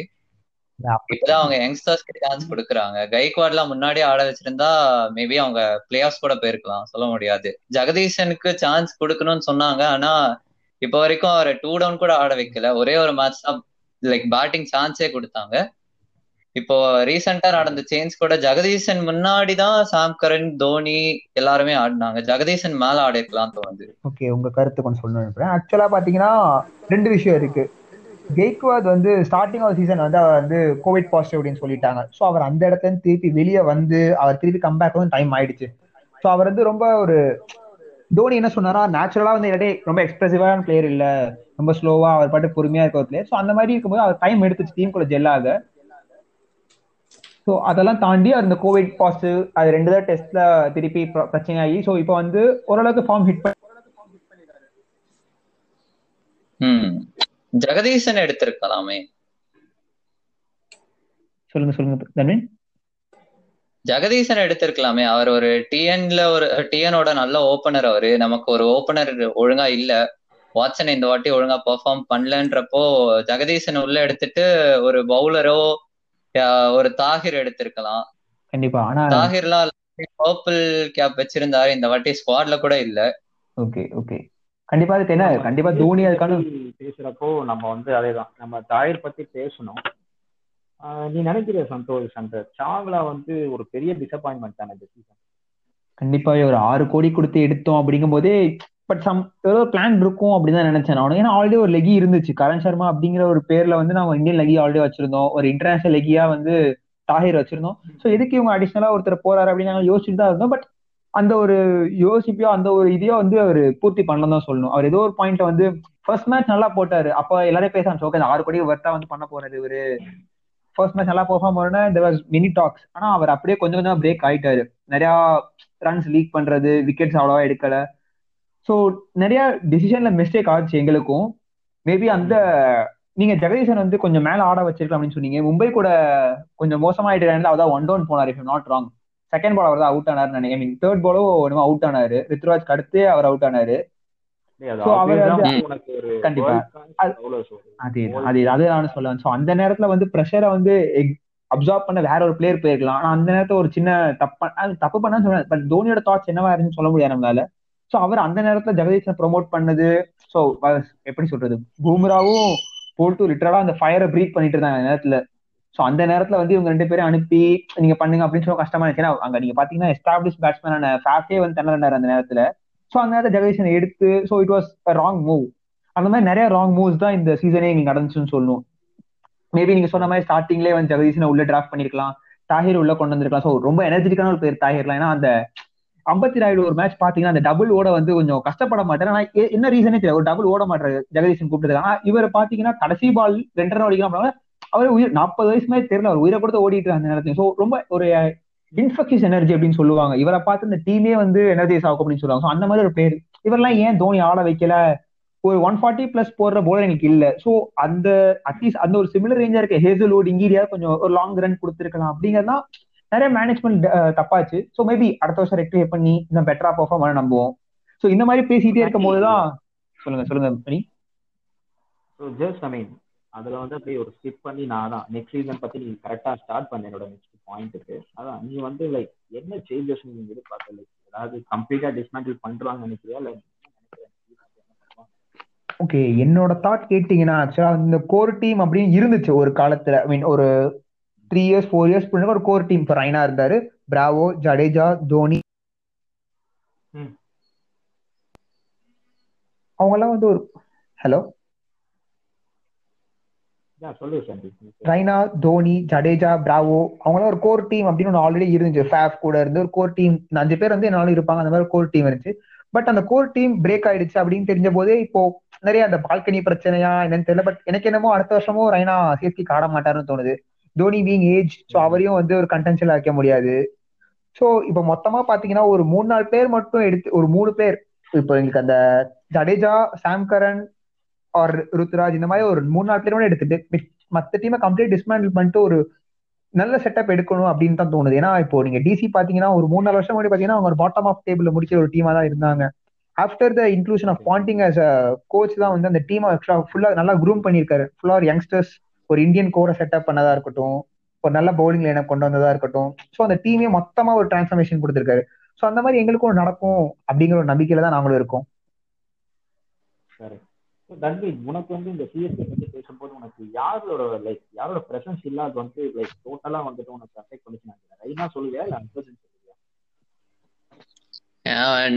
இப்பதான் அவங்க யங்ஸ்டர்ஸ்க்கு சான்ஸ் கொடுக்குறாங்க. கைக்வாட்லாம் முன்னாடி ஆட வச்சிருந்தா மேபி அவங்க பிளே ஆஃப் கூட போயிருக்கலாம். சொல்ல முடியாது. ஜெகதீசனுக்கு சான்ஸ் கொடுக்கணும்னு சொன்னாங்க. ஆனா இப்ப வரைக்கும் அவரை டூ டவுன் கூட ஆட வைக்கல. ஒரே ஒரு மேட்ச் தான் லைக் பேட்டிங் சான்ஸே கொடுத்தாங்க. இப்போ ரீசெண்டா நடந்த சேஞ்ச் கூட ஜெகதீசன் முன்னாடி தான் சாம் கரன் தோனி எல்லாருமே ஆடினாங்க. ஜெகதீசன் மேல ஆடி இருக்கலாம் தோணுது. ஓகே உங்க கருத்து கொஞ்சம் சொல்லணும் ஆக்சுவலா பாத்தீங்கன்னா ரெண்டு விஷயம் இருக்கு. கெய்க்வாத் வந்து ஸ்டார்டிங் ஆஃப் சீசன் வந்து அவர் வந்து கோவிட் பாசிட்டிவ் அப்படின்னு சொல்லிட்டாங்க. ஸோ அவர் அந்த இடத்துல திருப்பி வெளியே வந்து அவர் திருப்பி கம்பேக் வந்து டைம் ஆயிடுச்சு. ஸோ அவர் வந்து ரொம்ப ஒரு தோனி என்ன சொன்னாரா நேச்சுரலா வந்து இல்லாட்டி ரொம்ப எக்ஸ்பிரசிவான பிளேயர் இல்ல. ரொம்ப ஸ்லோவா அவர் பாட்டு பொறுமையா இருக்க ஒரு பிளேயர் ஸோ அந்த மாதிரி இருக்கும்போது அவர் டைம் எடுத்துச்சு டீம் கூட ஜெல்லாக ஸோ அதெல்லாம் தாண்டி அந்த கோவிட் பாசிட்டிவ் அது ரெண்டு தான் டெஸ்ட்ல திருப்பி பிரச்சனை ஆகி ஸோ இப்போ வந்து ஓரளவுக்கு ஃபார்ம் ஹிட் பண்ணி ஜெகதீசன் எடுத்திருக்கலாமே. சொல்லுங்க சொல்லுங்க ஜெகதீசன் எடுத்திருக்கலாமே. அவர் ஒரு டிஎன்ல ஒரு டிஎனோட நல்ல ஓபனர் அவரு. நமக்கு ஒரு ஓபனர் ஒழுங்கா இல்ல. வாட்சன் இந்த வாட்டி ஒழுங்கா பெர்ஃபார்ம் பண்ணலன்றப்போ ஜெகதீசன் உள்ள எடுத்துட்டு ஒரு பவுலரோ ஒரு தாகிர் எடுத்திருக்கலாம். கண்டிப்பா. ஆனா தாகிர்லாம் பர்பிள் கேப் வச்சிருந்தாரு. இந்த வாட்டி ஸ்குவாட்ல கூட இல்ல. Okay okay. கண்டிப்பா அதுக்கு என்ன கண்டிப்பா தோனி அதுக்கான பேசுறப்போ நம்ம வந்து அதேதான். நம்ம தாயர் பத்தி பேசணும். நீ நினைக்கிற சந்தோஷ் அந்த சாவ்லா வந்து ஒரு பெரிய டிசப்பாயின்மெண்ட் தானே இந்த சீசன் கண்டிப்பா ஒரு ஆறு கோடி கொடுத்து எடுத்தோம் அப்படிங்கும் போதே பட் சம் ஏதோ பிளான் இருக்கும் அப்படின்னு நினைச்சேன் நான் ஏன்னா ஆல்ரெடி ஒரு லெகி இருந்துச்சு. கரண் சர்மா அப்படிங்கிற ஒரு பேர்ல வந்து நம்ம இந்தியன் லெகி ஆல்ரெடி வச்சிருந்தோம். ஒரு இன்டர்நேஷனல் லெகியா வந்து தாஹிர் வச்சிருந்தோம். ஸோ எதுக்கு இவங்க அடிஷனலா ஒருத்தர் போறாரு அப்படின்னு நாங்கள் யோசிச்சுட்டு தான் இருந்தோம். பட் அந்த ஒரு யோசிப்பையோ அந்த ஒரு இதையோ வந்து அவர் பூர்த்தி பண்ணலாம் தான் சொல்லணும். அவர் ஏதோ ஒரு பாயிண்ட்ல வந்து ஃபர்ஸ்ட் மேட்ச் நல்லா போட்டாரு. அப்ப எல்லாரும் பேச ஓகே ஆறு கோடி ஒர்த்தா வந்து பண்ண போறது இவரு. ஃபர்ஸ்ட் மேட்ச் நல்லா பெர்ஃபார்ம் பண்ணா தேர் வாஸ் மினி டாக்ஸ் ஆனா அவர் அப்படியே கொஞ்சம் கொஞ்சமா பிரேக் ஆயிட்டாரு. நிறைய ரன்ஸ் லீக் பண்றது விக்கெட்ஸ் அவ்வளவா எடுக்கல. ஸோ நிறைய டிசிஷன்ல மிஸ்டேக் ஆச்சு எங்களுக்கும். மேபி அந்த நீங்க ஜெகதீசன் வந்து கொஞ்சம் மேல ஆட வச்சிருக்கலாம் அப்படின்னு சொன்னீங்க. மும்பை கூட கொஞ்சம் மோசமாயிட்டு அதான் ஒன் டவுன் போனார் if not wrong second ball அவர் தான் அவுட் ஆனாரு நினைக்கிறேன் ஐ மீன் தேர்ட் பாலோ என்னமோ அவுட் ஆனாரு. ரித்ராஜ் அடுத்து அவர் அவுட் ஆனாரு. கண்டிப்பா. அதே அதே அது நான் சொல்லுவேன் ஸோ அந்த நேரத்துல வந்து ப்ரெஷரை வந்து அப்சார்ப் பண்ண வேற ஒரு பிளேயர் போயிருக்கலாம். ஆனா அந்த நேரத்துல ஒரு சின்ன தப்பு தப்பு பண்ணா பட் தோனியோட தாட்ஸ் என்னவா இருந்துன்னு சொல்ல முடியாது நம்மளால. ஸோ அவர் அந்த நேரத்துல ஜெகதீஷனை ப்ரொமோட் பண்ணது. ஸோ எப்படி சொல்றது? பூம்ராவும் போட்டு லிட்டரலா அந்த ஃபயரை பிரீத் பண்ணிட்டு இருந்தாங்க அந்த நேரத்துல. ஸோ அந்த நேரத்துல வந்து இவங்க ரெண்டு பேரும் அனுப்பி நீங்க பண்ணுங்க அப்படின்னு சொல்ல கஷ்டமா இருந்துச்சுன்னா அங்க நீங்க பாத்தீங்கன்னா எஸ்டாப்ளிஷ் பேட்ஸ்மேனான ஃபேஃபே வந்து திணறாரு அந்த நேரத்துல. ஸோ அந்த நேரத்தில் ஜெகதீஷன் எடுத்து so it was wrong move அந்த மாதிரி நிறைய ராங் மூவ்ஸ் தான் இந்த சீசனே எங்களுக்கு நடந்துச்சுன்னு சொல்லணும் மேபி நீங்க சொன்ன மாதிரி ஸ்டார்டிங்லேயே வந்து ஜெகதீஷனை உள்ள டிராஃப்ட் பண்ணிருக்கலாம். தாஹிர் உள்ள கொண்டு வந்திருக்கலாம். ஸோ ரொம்ப எனர்ஜெட்டிக்கான ஒரு பேர் தாஹிர்லாம் ஏன்னா அந்த அம்பத்தி ராயுடு ஒரு மேட்ச் பாத்தீங்கன்னா அந்த டபுள் ஓட வந்து கொஞ்சம் கஷ்டப்பட மாட்டாரு. ஆனா என்ன ரீசனே தெரியல ஒரு டபுள் ஓட மாட்டாரு ஜெகதீஷன் கூப்பிட்டு இவர் பாத்தீங்கன்னா கடைசி பால் ரெண்டரை அடிக்கலாம் அவர் உயிர் நாற்பது வயசு மாதிரி தெரியல அவர் உயிரை கொடுத்து ஓடிட்டு அந்த நேரத்தையும் ஸோ ரொம்ப ஒரு இன்ஃபெக்ஷஸ் எனர்ஜி அப்படின்னு சொல்லுவாங்க. இவரை பார்த்து இந்த டீமே வந்து எனர்ஜைஸ் ஆகும் அப்படின்னு சொல்லுவாங்க. ஸோ அந்த மாதிரி ஒரு பிளேயர் இவரெல்லாம் ஏன் தோனி ஆட வைக்கல? ஒரு ஒன் ஃபார்ட்டி பிளஸ் போடுற போலர் எனக்கு இல்ல. ஸோ அந்த அட்லீஸ்ட் அந்த ஒரு சிமிலர் ரேஞ்சா இருக்க ஹேசல்வுட் இங்கீரியா கொஞ்சம் ஒரு லாங் ரன் கொடுத்துருக்கலாம். அப்படிங்கறதான் நிறைய மேனேஜ்மெண்ட் தப்பாச்சு. ஸோ மேபி அடுத்த வருஷம் ரெக்டிஃபை பண்ணி இன்னும் பெட்டரா பெர்ஃபார்ம் பண்ண நம்புவோம். ஸோ இந்த மாதிரி பேசிட்டே இருக்கும் போதுதான் சொல்லுங்க சொல்லுங்க மணி ஜஸ்ட் ஐ மீன் அதுல வந்து அப்படியே ஒரு ஸ்கிப் பண்ணி நான் தான் நெக்ஸ்ட் சீசன் பத்தி நீங்க கரெக்டா ஸ்டார்ட் பண்ண என்னோட நெக்ஸ்ட் பாயிண்ட்டுக்கு அதான் நீ வந்து லைக் என்ன சேஞ்சஸ் நீங்க எதிர்பார்க்க லைக் ஏதாவது கம்ப்ளீட்டா டிஸ்மேண்டில் பண்றாங்கன்னு நினைக்கிறியா? இல்ல ஓகே என்னோட தாட் கேட்டீங்கன்னா ஆக்சுவலா இந்த கோர் டீம் அப்படின்னு இருந்துச்சு ஒரு காலத்துல. ஐ மீன் ஒரு த்ரீ இயர்ஸ் ஃபோர் இயர்ஸ் பின்னாடி ஒரு கோர் டீம் இப்போ ரைனா இருந்தாரு பிராவோ ஜடேஜா தோனி. அவங்கெல்லாம் வந்து ஒரு ஹலோ ரைனா தோனி ஜடேஜா பிராவோ அவங்களாம் ஒரு கோர் டீம் அப்படின்னு ஒன்று ஆல்ரெடி இருந்துச்சு. ஃபேஃப் கூட இருந்து ஒரு கோர் டீம் அஞ்சு பேர் வந்து என்னாலும் இருப்பாங்க. அந்த மாதிரி கோர் டீம் இருந்துச்சு. பட் அந்த கோர் டீம் பிரேக் ஆயிடுச்சு அப்படின்னு தெரிஞ்ச போதே இப்போ நிறைய அந்த பால்கனி பிரச்சனையா என்னன்னு தெரியல. பட் எனக்கு என்னமோ அடுத்த வருஷமும் ரைனா சிஎஸ்கி காட மாட்டாருன்னு தோணுது. தோனி பீங் ஏஜ் ஸோ அவரையும் வந்து ஒரு கண்டென்ஷியல் வைக்க முடியாது. ஸோ இப்போ மொத்தமா பாத்தீங்கன்னா ஒரு மூணு நாலு பேர் மட்டும் எடுத்து ஒரு மூணு பேர் இப்போ எங்களுக்கு அந்த Jadeja Sam Curran or Ruturaj இந்த மாதிரி ஒரு மூணு நாலு பேர் மட்டும் எடுத்துட்டு மற்ற டீமை கம்ப்ளீட் டிஸ்மேண்டில் பண்ணிட்டு ஒரு நல்ல செட்டப் எடுக்கணும் அப்படின்னு தான் தோணுது. ஏன்னா இப்போ நீங்க டிசி பாத்தீங்கன்னா ஒரு மூணு நாலு வருஷம் முன்னாடி பாத்தீங்கன்னா அவங்க ஒரு பாட்டம் ஆஃப் டேபிள் முடிக்கிற ஒரு டீமா தான் இருந்தாங்க. After the inclusion of Ponting as coach தான் வந்து அந்த டீமை ஃபுல்லா நல்லா குரூம் பண்ணியிருக்காரு. ஃபுல்லா ஒரு யங்ஸ்டர்ஸ் ஒரு இந்தியன் கோரை செட்டப் பண்ணதா இருக்கட்டும் ஒரு நல்ல பவுலிங் லைனை கொண்டு வந்ததா இருக்கட்டும். ஸோ அந்த டீமே மொத்தமா ஒரு டிரான்ஸ்ஃபர்மேஷன் கொடுத்துருக்காரு. ஸோ அந்த மாதிரி எங்களுக்கும் நடக்கும் அப்படிங்கிற ஒரு நம்பிக்கையில தான் நாங்களும் இருக்கோம். தன்வீர் உனக்கு வந்து இந்த சிஎஸ்கே பத்தி பேசும்போது உனக்கு யாரோட லைக் யாரோட பிரசன்ஸ் இல்லாத வந்து லைக் டோட்டலா வந்துட்டு உனக்கு அஃபெக்ட் பண்ணிச்சு ரைனா சொல்லுவியா? இல்ல அன்பர்சன் சொல்லுவியா?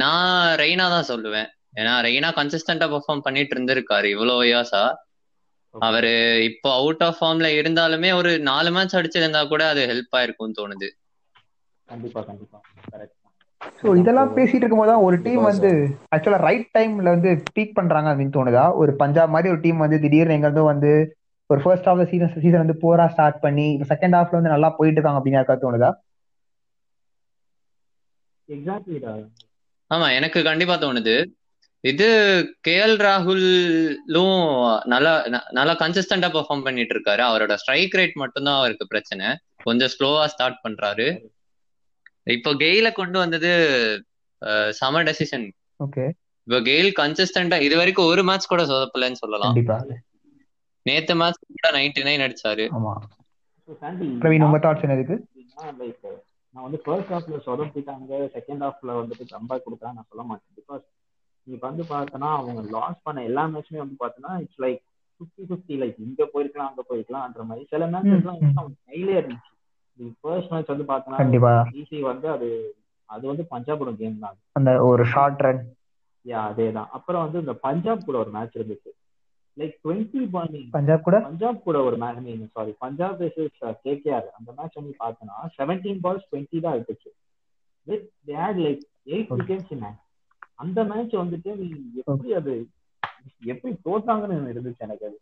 நான் ரெய்னா தான் சொல்லுவேன். ஏன்னா ரெய்னா கன்சிஸ்டன்டா பெர்ஃபார்ம் பண்ணிட்டு இருந்திருக்காரு. இவ்வளவு இயர்ஸா அவரு இப்போ அவுட் ஆஃப் ஃபார்ம்ல இருந்தாலுமே ஒரு நாலு மேட்ச் அடிச்சிருந்தா கூட அது ஹெல்ப் ஆயிருக்கும்னு தோணுது. கண்டிப்பா கண்டிப்பா. கரெக்ட் ஸோ இதெல்லாம் பேசிட்டு இருக்கும்போது தான் ஒரு டீம் வந்து ஆக்சுவலா ரைட் டைம்ல வந்து பீக் பண்றாங்க அப்படின்னு தோணுதா? ஒரு பஞ்சாப் மாதிரி ஒரு டீம் வந்து திடீர்னு எங்க இருந்தோ வந்து ஒரு ஃபர்ஸ்ட் ஹாஃப் சீசன் சீசன் வந்து போரா ஸ்டார்ட் பண்ணி இப்போ செகண்ட் ஹாஃப்ல வந்து நல்லா போயிட்டு இருக்காங்க அப்படின்னு யாருக்கா தோணுதா? ஆமா எனக்கு கண்டிப்பா தோணுது. இது கே எல் ராகுலும் நல்லா நல்லா கன்சிஸ்டன்டா பெர்ஃபார்ம் பண்ணிட்டு இருக்காரு அவரோட ஸ்ட்ரைக் ரேட் மட்டும்தான் அவருக்கு பிரச்சனை. கொஞ்சம் ஸ்லோவா ஸ்டார்ட் பண்றாரு. இப்போ கெயில கொண்டு வந்தது செம டெசிஷன் ஓகே. இப்போ கெயில் கன்சிஸ்டன்டா இது வரைக்கும் ஒரு மேட்ச் கூட சொதப்பலன்னு சொல்லலாம். கண்டிப்பா. நேத்து மேட்ச் கூட நைன்டி நைன் அடிச்சாரு பிரவீன் உங்க தாட்ஸ் என்ன இதுக்கு லைக் நான் வந்து ஃபர்ஸ்ட் ஹாஃப்ல சொதப்பிட்டாங்க செகண்ட் ஹாஃப்ல வந்துட்டு கம்பேக் கொடுத்தாங்க நான் சொல்ல மாட்டேன். பிகாஸ் நீ வந்து பார்த்தனா அவங்க லாஸ் பண்ண எல்லா மேட்ச்மே வந்து பார்த்தனா it's like fifty fifty like இங்க போயிருக்கலாம் அங்க போயிருக்கலாம்ன்ற மாதிரி. சில மேட்சஸ் எல்லாம் வந்து அவங்க கையிலே இருந்துச்சு. ஃபர்ஸ்ட் மேட்ச் வந்து பார்த்தனா கண்டிப்பா. டிசி வந்து அது அது வந்து பஞ்சாபோட கேம் தான். அந்த ஒரு ஷார்ட் ரன் யா அதே தான் அப்புறம் வந்து இந்த பஞ்சாப் கூட ஒரு மேட்ச் இருந்துச்சு. லைக் டுவெண்ட்டி பாயிண்ட் பஞ்சாப் கூட? பஞ்சாப் கூட ஒரு match sorry Punjab versus KKR அந்த மேட்ச் வந்து பார்த்தனா செவன்டீன் பால்ஸ் டுவெண்ட்டி தான் இருந்துச்சு with they had like eight. Wickets in அந்த மேட்ச் வந்துட்டு நீ எப்படி அது எப்படி தோத்தாங்கன்னு இருந்துச்சு எனக்கு அது.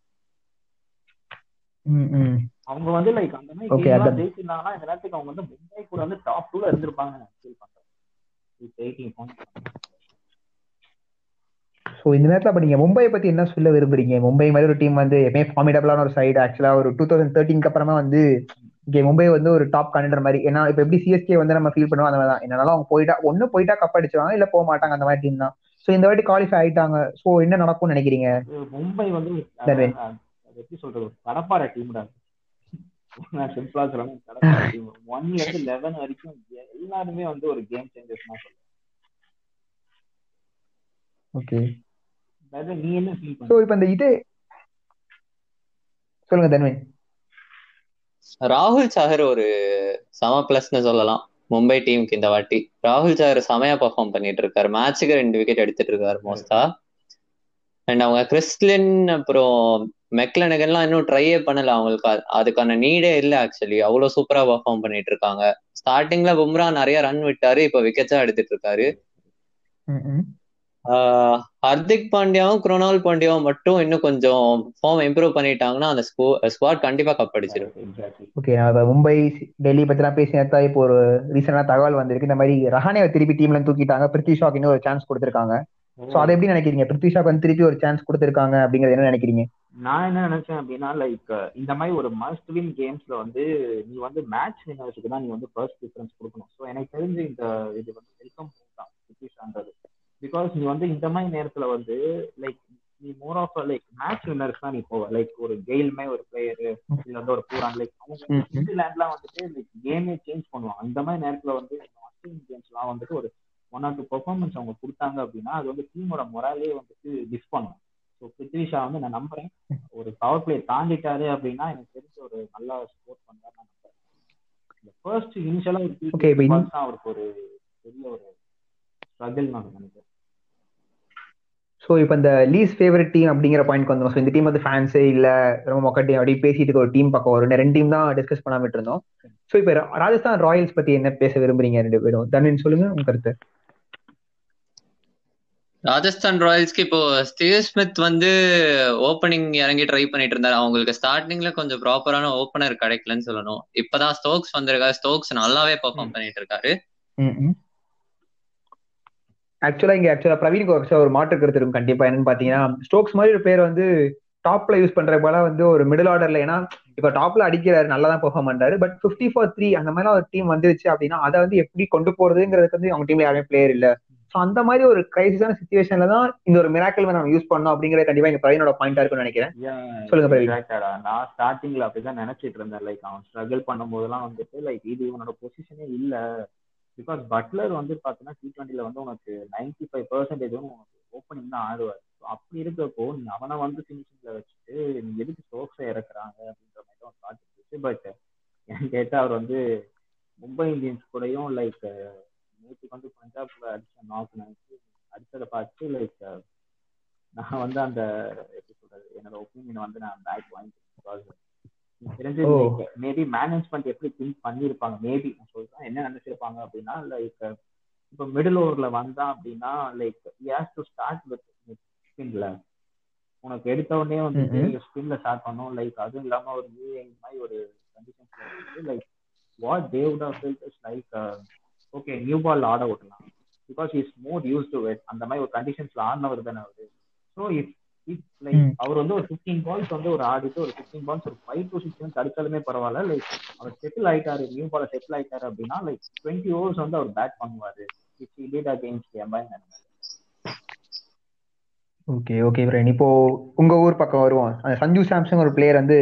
அவங்க வந்து லைக் அந்த மாதிரி. ஜெயிச்சிருந்தாங்கன்னா இந்த நேரத்துக்கு அவங்க வந்து மும்பை கூட வந்து டாப் டூல இருந்திருப்பாங்கன்னு நான் ஃபீல் பண்றேன். வித் எயிட்டீன் பாயிண்ட்ஸ் ஸோ இந்த நேரத்தில் அப்போ நீங்கள் மும்பையை பற்றி என்ன சொல்ல விரும்புறீங்க? மும்பை மாதிரி ஒரு டீம் வந்து எப்பவுமே ஃபார்மிடபிளான ஒரு சைடு ஆக்சுவலாக ஒரு டூ தௌசண்ட் தேர்ட்டின்க்கு அப்புறமா வந்து இங்கே மும்பை வந்து ஒரு டாப் கண்டர் மாதிரி. ஏன்னா இப்போ எப்படி சிஎஸ்கே வந்து நம்ம ஃபீல் பண்ணுவோம் அந்த மாதிரி தான். என்னன்னாலும் அவங்க போயிட்டா ஒன்று போயிட்டா கப் அடிச்சுவாங்க இல்லை போக மாட்டாங்க அந்த மாதிரி டீம் தான். ஸோ இந்த வாட்டி குவாலிஃபை ஆயிட்டாங்க. ஸோ என்ன நடக்கும்னு நினைக்கிறீங்க? மும்பை வந்து அது எப்படி சொல்றது ஒரு கடப்பாறை டீம்டா நான் சிம்பிளா சொல்லணும் கடப்பாறை டீம் ஒன்ல இருந்து லெவன் வரைக்கும் எல்லாருமே வந்து ஒரு கேம் சேஞ்சர்ஸ் தான் சொல்லுவேன் ஓகே நீ என்ன ஃபீல் பண்ண இப்போ இந்த இது சொல்லுங்க தன்வின் ராகுல் சாகர் ஒரு சம பிளஸ்னு சொல்லலாம். மும்பை டீமுக்கு இந்த வாட்டி. ராகுல் சாகர் செமையா பெர்ஃபார்ம் பண்ணிட்டு இருக்காரு. மேட்சுக்கு ரெண்டு விக்கெட் எடுத்துட்டு இருக்காரு மோஸ்டா. அண்ட் அவங்க கிறிஸ்லின் அப்புறம் மெக்லனகன்லாம் இன்னும் ட்ரையே பண்ணல. அவங்களுக்கு அது- அதுக்கான நீடே இல்லை ஆக்சுவலி அவ்வளவு சூப்பரா பெர்ஃபார்ம் பண்ணிட்டு இருக்காங்க. ஸ்டார்டிங்ல பும்ரா நிறைய ரன் விட்டாரு. இப்போ விக்கெட்ஸா எடுத்துட்டு இருக்காரு. ஹர்திக் பாண்டியாவும் குரோனால் பாண்டியாவும் மட்டும் இன்னும் கொஞ்சம் ஃபார்ம் இம்ப்ரூவ் பண்ணிட்டாங்கன்னா அந்த ஸ்குவாட் கண்டிப்பா கப் அடிச்சிடும் ஓகே நான் இப்ப மும்பை டெல்லி பத்திலாம் பேசினதா இப்போ ஒரு ரீசெண்டான தகவல் வந்திருக்கு. இந்த மாதிரி ரஹானே திருப்பி டீம்ல தூக்கிட்டாங்க. பிரித்தி ஷாக் இன்னும் ஒரு சான்ஸ் கொடுத்துருக்காங்க. சோ அதை எப்படி நினைக்கிறீங்க? பிருத்விஷாக்கு வந்து திருப்பி ஒரு சான்ஸ் கொடுத்திருக்காங்க அப்படிங்கறது என்ன நினைக்கிறீங்க? நான் என்ன நினைச்சேன் அப்படின்னா லைக் இந்த மாதிரி ஒரு மஸ்ட் வின் கேம்ஸ்ல வந்து நீ வந்து மேட்ச் வின்னர்ஸுக்கு தான் நீ வந்து ஃபர்ஸ்ட் ப்ரிஃபரன்ஸ் கொடுக்கணும். ஸோ எனக்கு தெரிஞ்சு இந்த இது வந்து வெல்கம் தான் பிரிட்டிஷான்றது பிகாஸ் நீ வந்து இந்த மாதிரி நேரத்துல வந்து லைக் நீ more of like match winners தான் நீ போவ. லைக் ஒரு கெயில்மே ஒரு பிளேயரு இல்ல வந்து ஒரு பூரான் லைக் அவங்க நியூசிலாண்ட்லாம் வந்துட்டு லைக் கேமே சேஞ்ச் பண்ணுவாங்க. அந்த மாதிரி நேரத்துல வந்து கேம்ஸ்லாம் வந்துட்டு ஒரு ஒன் ஆர் டூ பெர்ஃபார்மன்ஸ் அவங்க கொடுத்தாங்க அப்படின்னா அது வந்து டீமோட மொராலே வந்துட்டு டிஸ் பண்ணும். ஸோ பிருத்விஷா வந்து நான் நம்புறேன். ஒரு பவர் பிளே தாண்டிட்டாரு அப்படின்னா எனக்கு தெரிஞ்ச ஒரு நல்லா ஸ்கோர் பண்ணாரு நான் நம்புறேன். இந்த ஃபர்ஸ்ட் இனிஷியலா ஒரு தான் அவருக்கு ஒரு பெரிய ஒரு ஸ்ட்ரகிள் நான் நினைக்கிறேன். சோ இப்போ இந்த லீஸ் ஃபேவரட் டீம் அப்படிங்கிற பாயிண்ட் வந்தோம். ஸோ இந்த டீம் வந்து ஃபேன்ஸே இல்ல ரொம்ப மொக்க டீம் அப்படி பேசிட்டு ஒரு டீம் பக்கம் வரும். ரெண்டு டீம் தான் டிஸ்கஸ் பண்ணாம இருந்தோம் சோ இப்போ ராஜஸ்தான் ராயல்ஸ் பத்தி என்ன பேச விரும்புறீங்க ரெண்டு பேரும்? தன்வின் சொல்லுங்க உங்க கருத்து. ராஜஸ்தான் ராயல்ஸ்க்கு இப்போ ஸ்டீவ் ஸ்மித் வந்து ஓப்பனிங் இறங்கி ட்ரை பண்ணிட்டு இருந்தாரு. அவங்களுக்கு ஸ்டார்டிங்ல கொஞ்சம் ப்ராப்பரான ஓப்பனர் கிடைக்கலன்னு சொல்லணும். இப்பதான் ஸ்டோக்ஸ் வந்திருக்காரு. ஸ்டோக்ஸ் நல்லாவே பெர்ஃபார்ம் பண்ணிட்டு இருக்காரு ஆக்சுவலா இங்க ஆக்சுவலா பிரவீனுக்கு actually ஒரு மாற்று கருத்து இருக்கும். கண்டிப்பா என்னன்னு பாத்தீங்கன்னா ஸ்டோக்ஸ் மாதிரி ஒரு பேர் வந்து டாப்ல யூஸ் பண்ற போல வந்து ஒரு மிடில் ஆர்டர்ல ஏன்னா இப்ப டாப்ல அடிக்கிறாரு நல்லா தான் பெர்ஃபார்ம் பண்றாரு. பட் பிப்டி ஃபார் த்ரீ அந்த மாதிரி ஒரு டீம் வந்துருச்சு அப்படின்னா அதை வந்து எப்படி கொண்டு போறதுங்கிறதுக்கு வந்து அவங்க டீம்ல யாருமே பிளேயர் இல்ல. சோ அந்த மாதிரி ஒரு கிரைசிஸான சுச்சுவேஷன்ல தான் இந்த ஒரு மிராக்கல் நம்ம யூஸ் பண்ணோம் அப்படிங்கறது கண்டிப்பா எங்க பிரவீனோட பாயிண்டா இருக்கும்னு நினைக்கிறேன். சொல்லுங்க, பிரவீன். நான் ஸ்டார்டிங்ல அப்படிதான் நினைச்சிட்டு இருந்தேன். லைக் அவன் ஸ்ட்ரகிள் பண்ணும்போதெல்லாம் வந்துட்டு லைக் இது இவனோட பொசிஷனே இல்ல. பிகாஸ் பட்லர் வந்து பாத்தீங்கன்னா டி டுவெண்ட்டில வந்து உனக்கு நைன்டி ஃபைவ் பர்சன்டேஜ் உனக்கு ஓப்பனிங் தான் ஆடுவார். அப்படி இருக்கப்போ நீ அவனை வந்து ஃபினிஷிங்ல வச்சுட்டு நீ எதுக்கு ஸ்டோக்ஸை இறக்குறாங்க அப்படின்ற மாதிரி தான் தாட் இருந்துச்சு. பட் எனக்கு கேட்டா அவர் வந்து மும்பை இந்தியன்ஸ் கூடயும் லைக் நேற்றுக்கு வந்து பஞ்சாப்ல அடிச்ச நாக் நினைச்சு அடிச்சதை பார்த்து லைக் நான் வந்து அந்த எப்படி சொல்றது என்னோட ஒப்பீனியன் வந்து நான் பேக் எனக்கு தெரிஞ்சு. மேபி மேனேஜ்மெண்ட் எப்படி திங்க் பண்ணியிருப்பாங்க மேபி நான் சொல்றேன் என்ன நினைச்சிருப்பாங்க அப்படின்னா லைக் இப்போ மிடில் ஓவர்ல வந்தான் அப்படின்னா like has to start with ஸ்பின்ல உனக்கு எடுத்த உடனே ம்ம். ஸ்பின்ல ஸ்டார்ட் பண்ணும் லைக் அதுவும் இல்லாம ஒரு மாதிரி ஒரு கண்டிஷன்ஸ்ல வந்து like what they would have field is like okay new ball ஆட விடலாம் because is more use to it அந்த மாதிரி ஒரு கண்டிஷன்ஸ்ல ஆடினவர் தானே அவரு. So if it like. அவர் வந்து ஒரு ஃபிஃப்டீன் பால்ஸ் வந்து ஒரு ஆடிட்டு ஒரு ஃபிஃப்டீன் பால்ஸ் ஒரு ஃபைவ் டு சிக்ஸ் அடிச்சாலுமே பரவாயில்ல. லைக் அவர் செட்டில் ஆயிட்டாரு நியூ பால செட்டில் ஆயிட்டாரு அப்படின்னா லைக் டுவெண்ட்டி ஓவர்ஸ் வந்து அவர் பேட் பண்ணுவாரு. It's it against எம்பாய் okay okay Praveen இப்போ உங்க ஊர் பக்கம் வருவோம். அந்த சஞ்சு சாம்சங் ஒரு பிளேயர் வந்து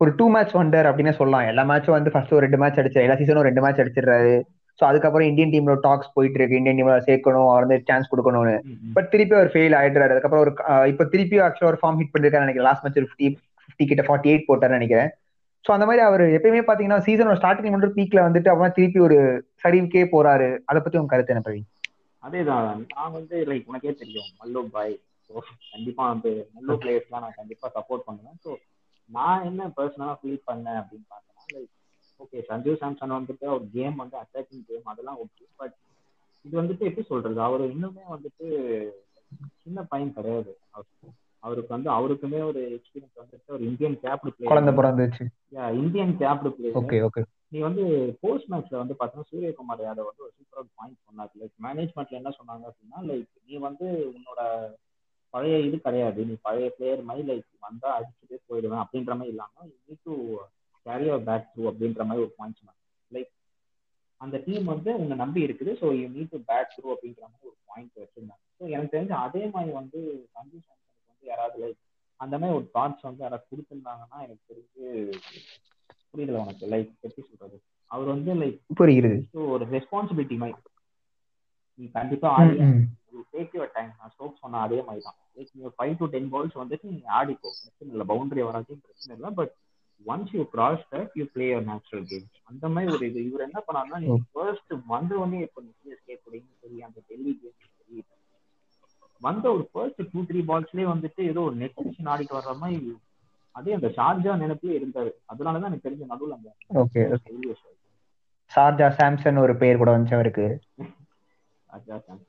ஒரு டூ மேட்ச் வண்டர் அப்படின்னு சொல்லலாம். எல்லா மேட்சும் வந்து ஃபர்ஸ்ட் ஒரு ரெண்டு மேட்ச் அடிச்சு எல்லா சீசனும் ரெண்டு மேட்ச் அடிச்சிடுறாரு. ஸோ அதுக்கப்புறம் இந்தியன் டீம்ல டாக்ஸ் போயிட்டு இருக்கு. இந்தியன் டீம்ல சேர்க்கணும் அவர் வந்து சான்ஸ் கொடுக்கணும்னு. பட் திருப்பி அவர் ஃபெயில் ஆயிடுறாரு. அதுக்கப்புறம் ஒரு இப்போ திருப்பி ஆக்சுவலா ஒரு ஃபார்ம் ஹிட் பண்ணிருக்காரு நினைக்கிறேன். லாஸ்ட் மேட்ச் ஃபிஃப்டி ஃபிஃப்டி கிட்ட ஃபார்ட்டி எயிட் போட்டாரு நினைக்கிறேன். ஸோ அந்த மாதிரி அவர் எப்பயுமே பாத்தீங்கன்னா சீசனோட ஸ்டார்டிங் மட்டும் பீக்ல வந்துட்டு அப்புறம் திருப்பி ஒரு சரிவுக்கே போறாரு. அதை பத்தி உங்க கருத்து என்ன பிரவீன்? அதேதான். நான் வந்து லைக் உனக்கே தெரியும். மல்லு பாய். ஸோ கண்டிப்பா வந்து மல்லு பிளேயர்ஸ்லாம் நான் கண்டிப்பா சப்போர்ட் பண்ணுவேன். ஸோ நான் என்ன பர்சனலா ஃபீல் பண்ணேன் அப்படின்னு பார்த்தேன்னா லைக் ஓகே சஞ்சு சாம்சன் வந்துட்டு ஒரு கேம் வந்து அட்டாக்கிங் கேம் அதெல்லாம் ஓகே பட் இது வந்துட்டு எப்படி சொல்றது? அவர் இன்னுமே வந்துட்டு சின்ன பையன் கிடையாது. அவர்- அவருக்கு வந்து அவருக்குமே ஒரு எக்ஸ்பீரியன்ஸ் வந்துட்டு ஒரு இந்தியன் கேப்டு குழந்தை player Indian capped player okay okay நீ வந்து போஸ்ட் மேட்ச்ல வந்து பார்த்தீங்கன்னா சூரியகுமார் யாதவ் வந்து ஒரு சூப்பராக பாயிண்ட் சொன்னார். லைக் மேனேஜ்மெண்ட்ல என்ன சொன்னாங்க அப்படின்னா லைக் நீ வந்து உன்னோட பழைய இது கிடையாது. நீ பழைய பிளேயர் மாதிரி லைக் வந்தா அடிச்சுட்டே போயிடுவேன் அப்படின்ற மாதிரி இல்லாம நீ டு கேரி அவர் பேக் த்ரூ அப்படின்ற மாதிரி ஒரு பாயிண்ட் சொன்னாங்க. லைக் அந்த டீம் வந்து உன்னை நம்பி இருக்குது so you need to bat through அப்படின்ற மாதிரி ஒரு பாயிண்ட் வச்சிருந்தாங்க. ஸோ எனக்கு தெரிஞ்சு அதே மாதிரி வந்து சஞ்சு சாம்சனுக்கு வந்து யாராவது லைக் அந்த மாதிரி ஒரு தாட்ஸ் வந்து யாராவது கொடுத்துருந்தாங்கன்னா எனக்கு தெரிஞ்சு புரியல உனக்கு லைக் எப்படி சொல்றது? அவர் வந்து லைக் புரியுது ஒரு ரெஸ்பான்சிபிலிட்டி மாதிரி. நீ கண்டிப்பா. டேக் யுவர் டைம் நான் ஸ்டோக் சொன்ன அதே மாதிரி தான். லைக் நீ ஃபைவ் டு டென் பால்ஸ் வந்துட்டு நீ ஆடிக்கோ. பிரச்சனை இல்லை பவுண்டரி வராதையும் பிரச்சனை இல்லை but once you cross that you play your natural game அந்த மாதிரி ஒரு இது. இவர் என்ன பண்ணாருன்னா நீ ஃபர்ஸ்ட் வந்த உடனே இப்போ சிஎஸ்கே கூடயும் சரி அந்த டெல்லி கேம் சரி வந்த ஒரு ஃபர்ஸ்ட் டூ த்ரீ பால்ஸ்லயே வந்துட்டு ஏதோ ஒரு நெட் மிஷின் ஆடிட்டு வர்ற மாதிரி அதே அந்த ஷார்ஜா நினைப்புல இருந்தாரு. அதனாலதான் எனக்கு தெரிஞ்ச நடுவில் அந்த. ஷார்ஜா சாம்சன் ஒரு பேர் கூட வந்துச்சு அவருக்கு.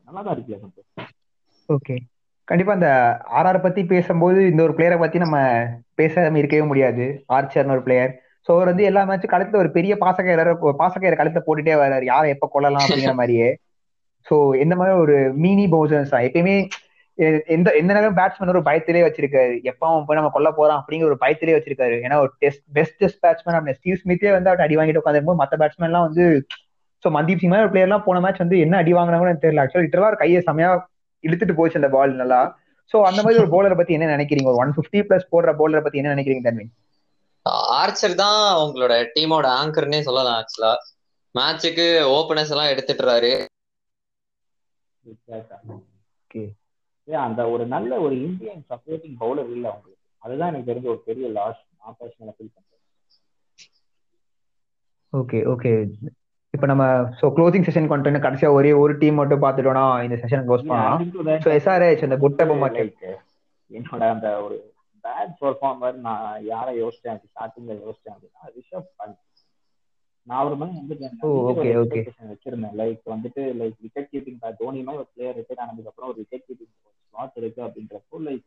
நல்லா தான் இருக்குல்ல ஓகே. கண்டிப்பா அந்த ஆர்ஆர் பத்தி பேசும்போது இந்த ஒரு பிளேயரை பத்தி நம்ம பேசாம இருக்கவே முடியாது. ஆர்ச்சர்னு ஒரு பிளேயர் ஸோ அவர் வந்து எல்லா மேட்சும் கழுத்துல ஒரு பெரிய பாசக்கயிற பாசக்கயிற கழுத்தை போட்டுட்டே வர்றாரு. யாரை எப்ப கொள்ளலாம் அப்படிங்கிற மாதிரியே. ஸோ இந்த மாதிரி ஒரு மினி பவுசர்ஸ் தான். எப்பயுமே எந்த எந்த நேரம் பேட்ஸ்மேன் ஒரு பயத்திலே வச்சிருக்காரு. எப்ப அவன் போய் நம்ம கொல்ல போறான் அப்படிங்கிற ஒரு பயத்திலே வச்சிருக்காரு. ஏன்னா ஒரு டெஸ்ட் பெஸ்ட் டெஸ்ட் பேட்ஸ்மேன் அப்படின்னு ஸ்டீவ் ஸ்மித்தே வந்து அவட்ட அடி வாங்கிட்டு உட்காந்துருக்கும் மத்த பேட்ஸ்மேன் எல்லாம் வந்து சோ மந்தீப் சிங் மாதிரி பிளேயர் எல்லாம் போன மேட்ச் வந்து என்ன அடி வாங்கினாங்கன்னு தெரியல. ஆக்சுவலா லிட்டரலா ஒரு கையை செமையா இழுத்துட்டு போச்சு அந்த பால் நல்லா. சோ அந்த மாதிரி ஒரு போலரை பத்தி என்ன நினைக்கிறீங்க? ஒரு ஒன் பிப்டி பிளஸ் போடுற போலரை பத்தி என்ன நினைக்கிறீங்க ஆர்ச்சர் தான் உங்களோட டீமோட ஆங்கர்னே சொல்லலாம் ஆக்சுவலா மேட்சுக்கு ஓபனர்ஸ் எல்லாம் எடுத்துட்டுறாரு. அந்த ஒரு நல்ல ஒரு இந்தியன் சப்போர்ட்டிங் பவுலர் இல்ல அவங்களுக்கு. அதுதான் எனக்கு தெரிஞ்ச ஒரு பெரிய லாஸ் நான் ஃபீல் பண்றேன். ஓகே ஓகே இப்போ நம்ம ஸோ க்ளோசிங் செஷன் கொண்டு கடைசியா ஒரே ஒரு டீம் மட்டும் பார்த்துட்டோம்னா இந்த செஷன் க்ளோஸ் பண்ணலாம் ஸோ எஸ்ஆர்ஹெச் அந்த மாட்டேன் லைக் என்னோட அந்த ஒரு பேட் பெர்ஃபார்மர் நான் யாரை யோசிச்சேன் ஸ்டார்டிங்ல யோசிச்சேன் அப்படின்னா ரிஷப் பண்ட் நான் ஒரு மாதிரி வந்து ஓ, okay, okay. வச்சிருந்தேன். லைக் வந்துட்டு லைக் விக்கெட் கீப்பிங் தோனி மாதிரி ஒரு பிளேயர் ரிட்டையர் ஆனதுக்கு அப்புறம் ஒரு விக்கெட் கீப்பிங் ஸ்லாட் இருக்கு அப்படின்றப்போ லைக்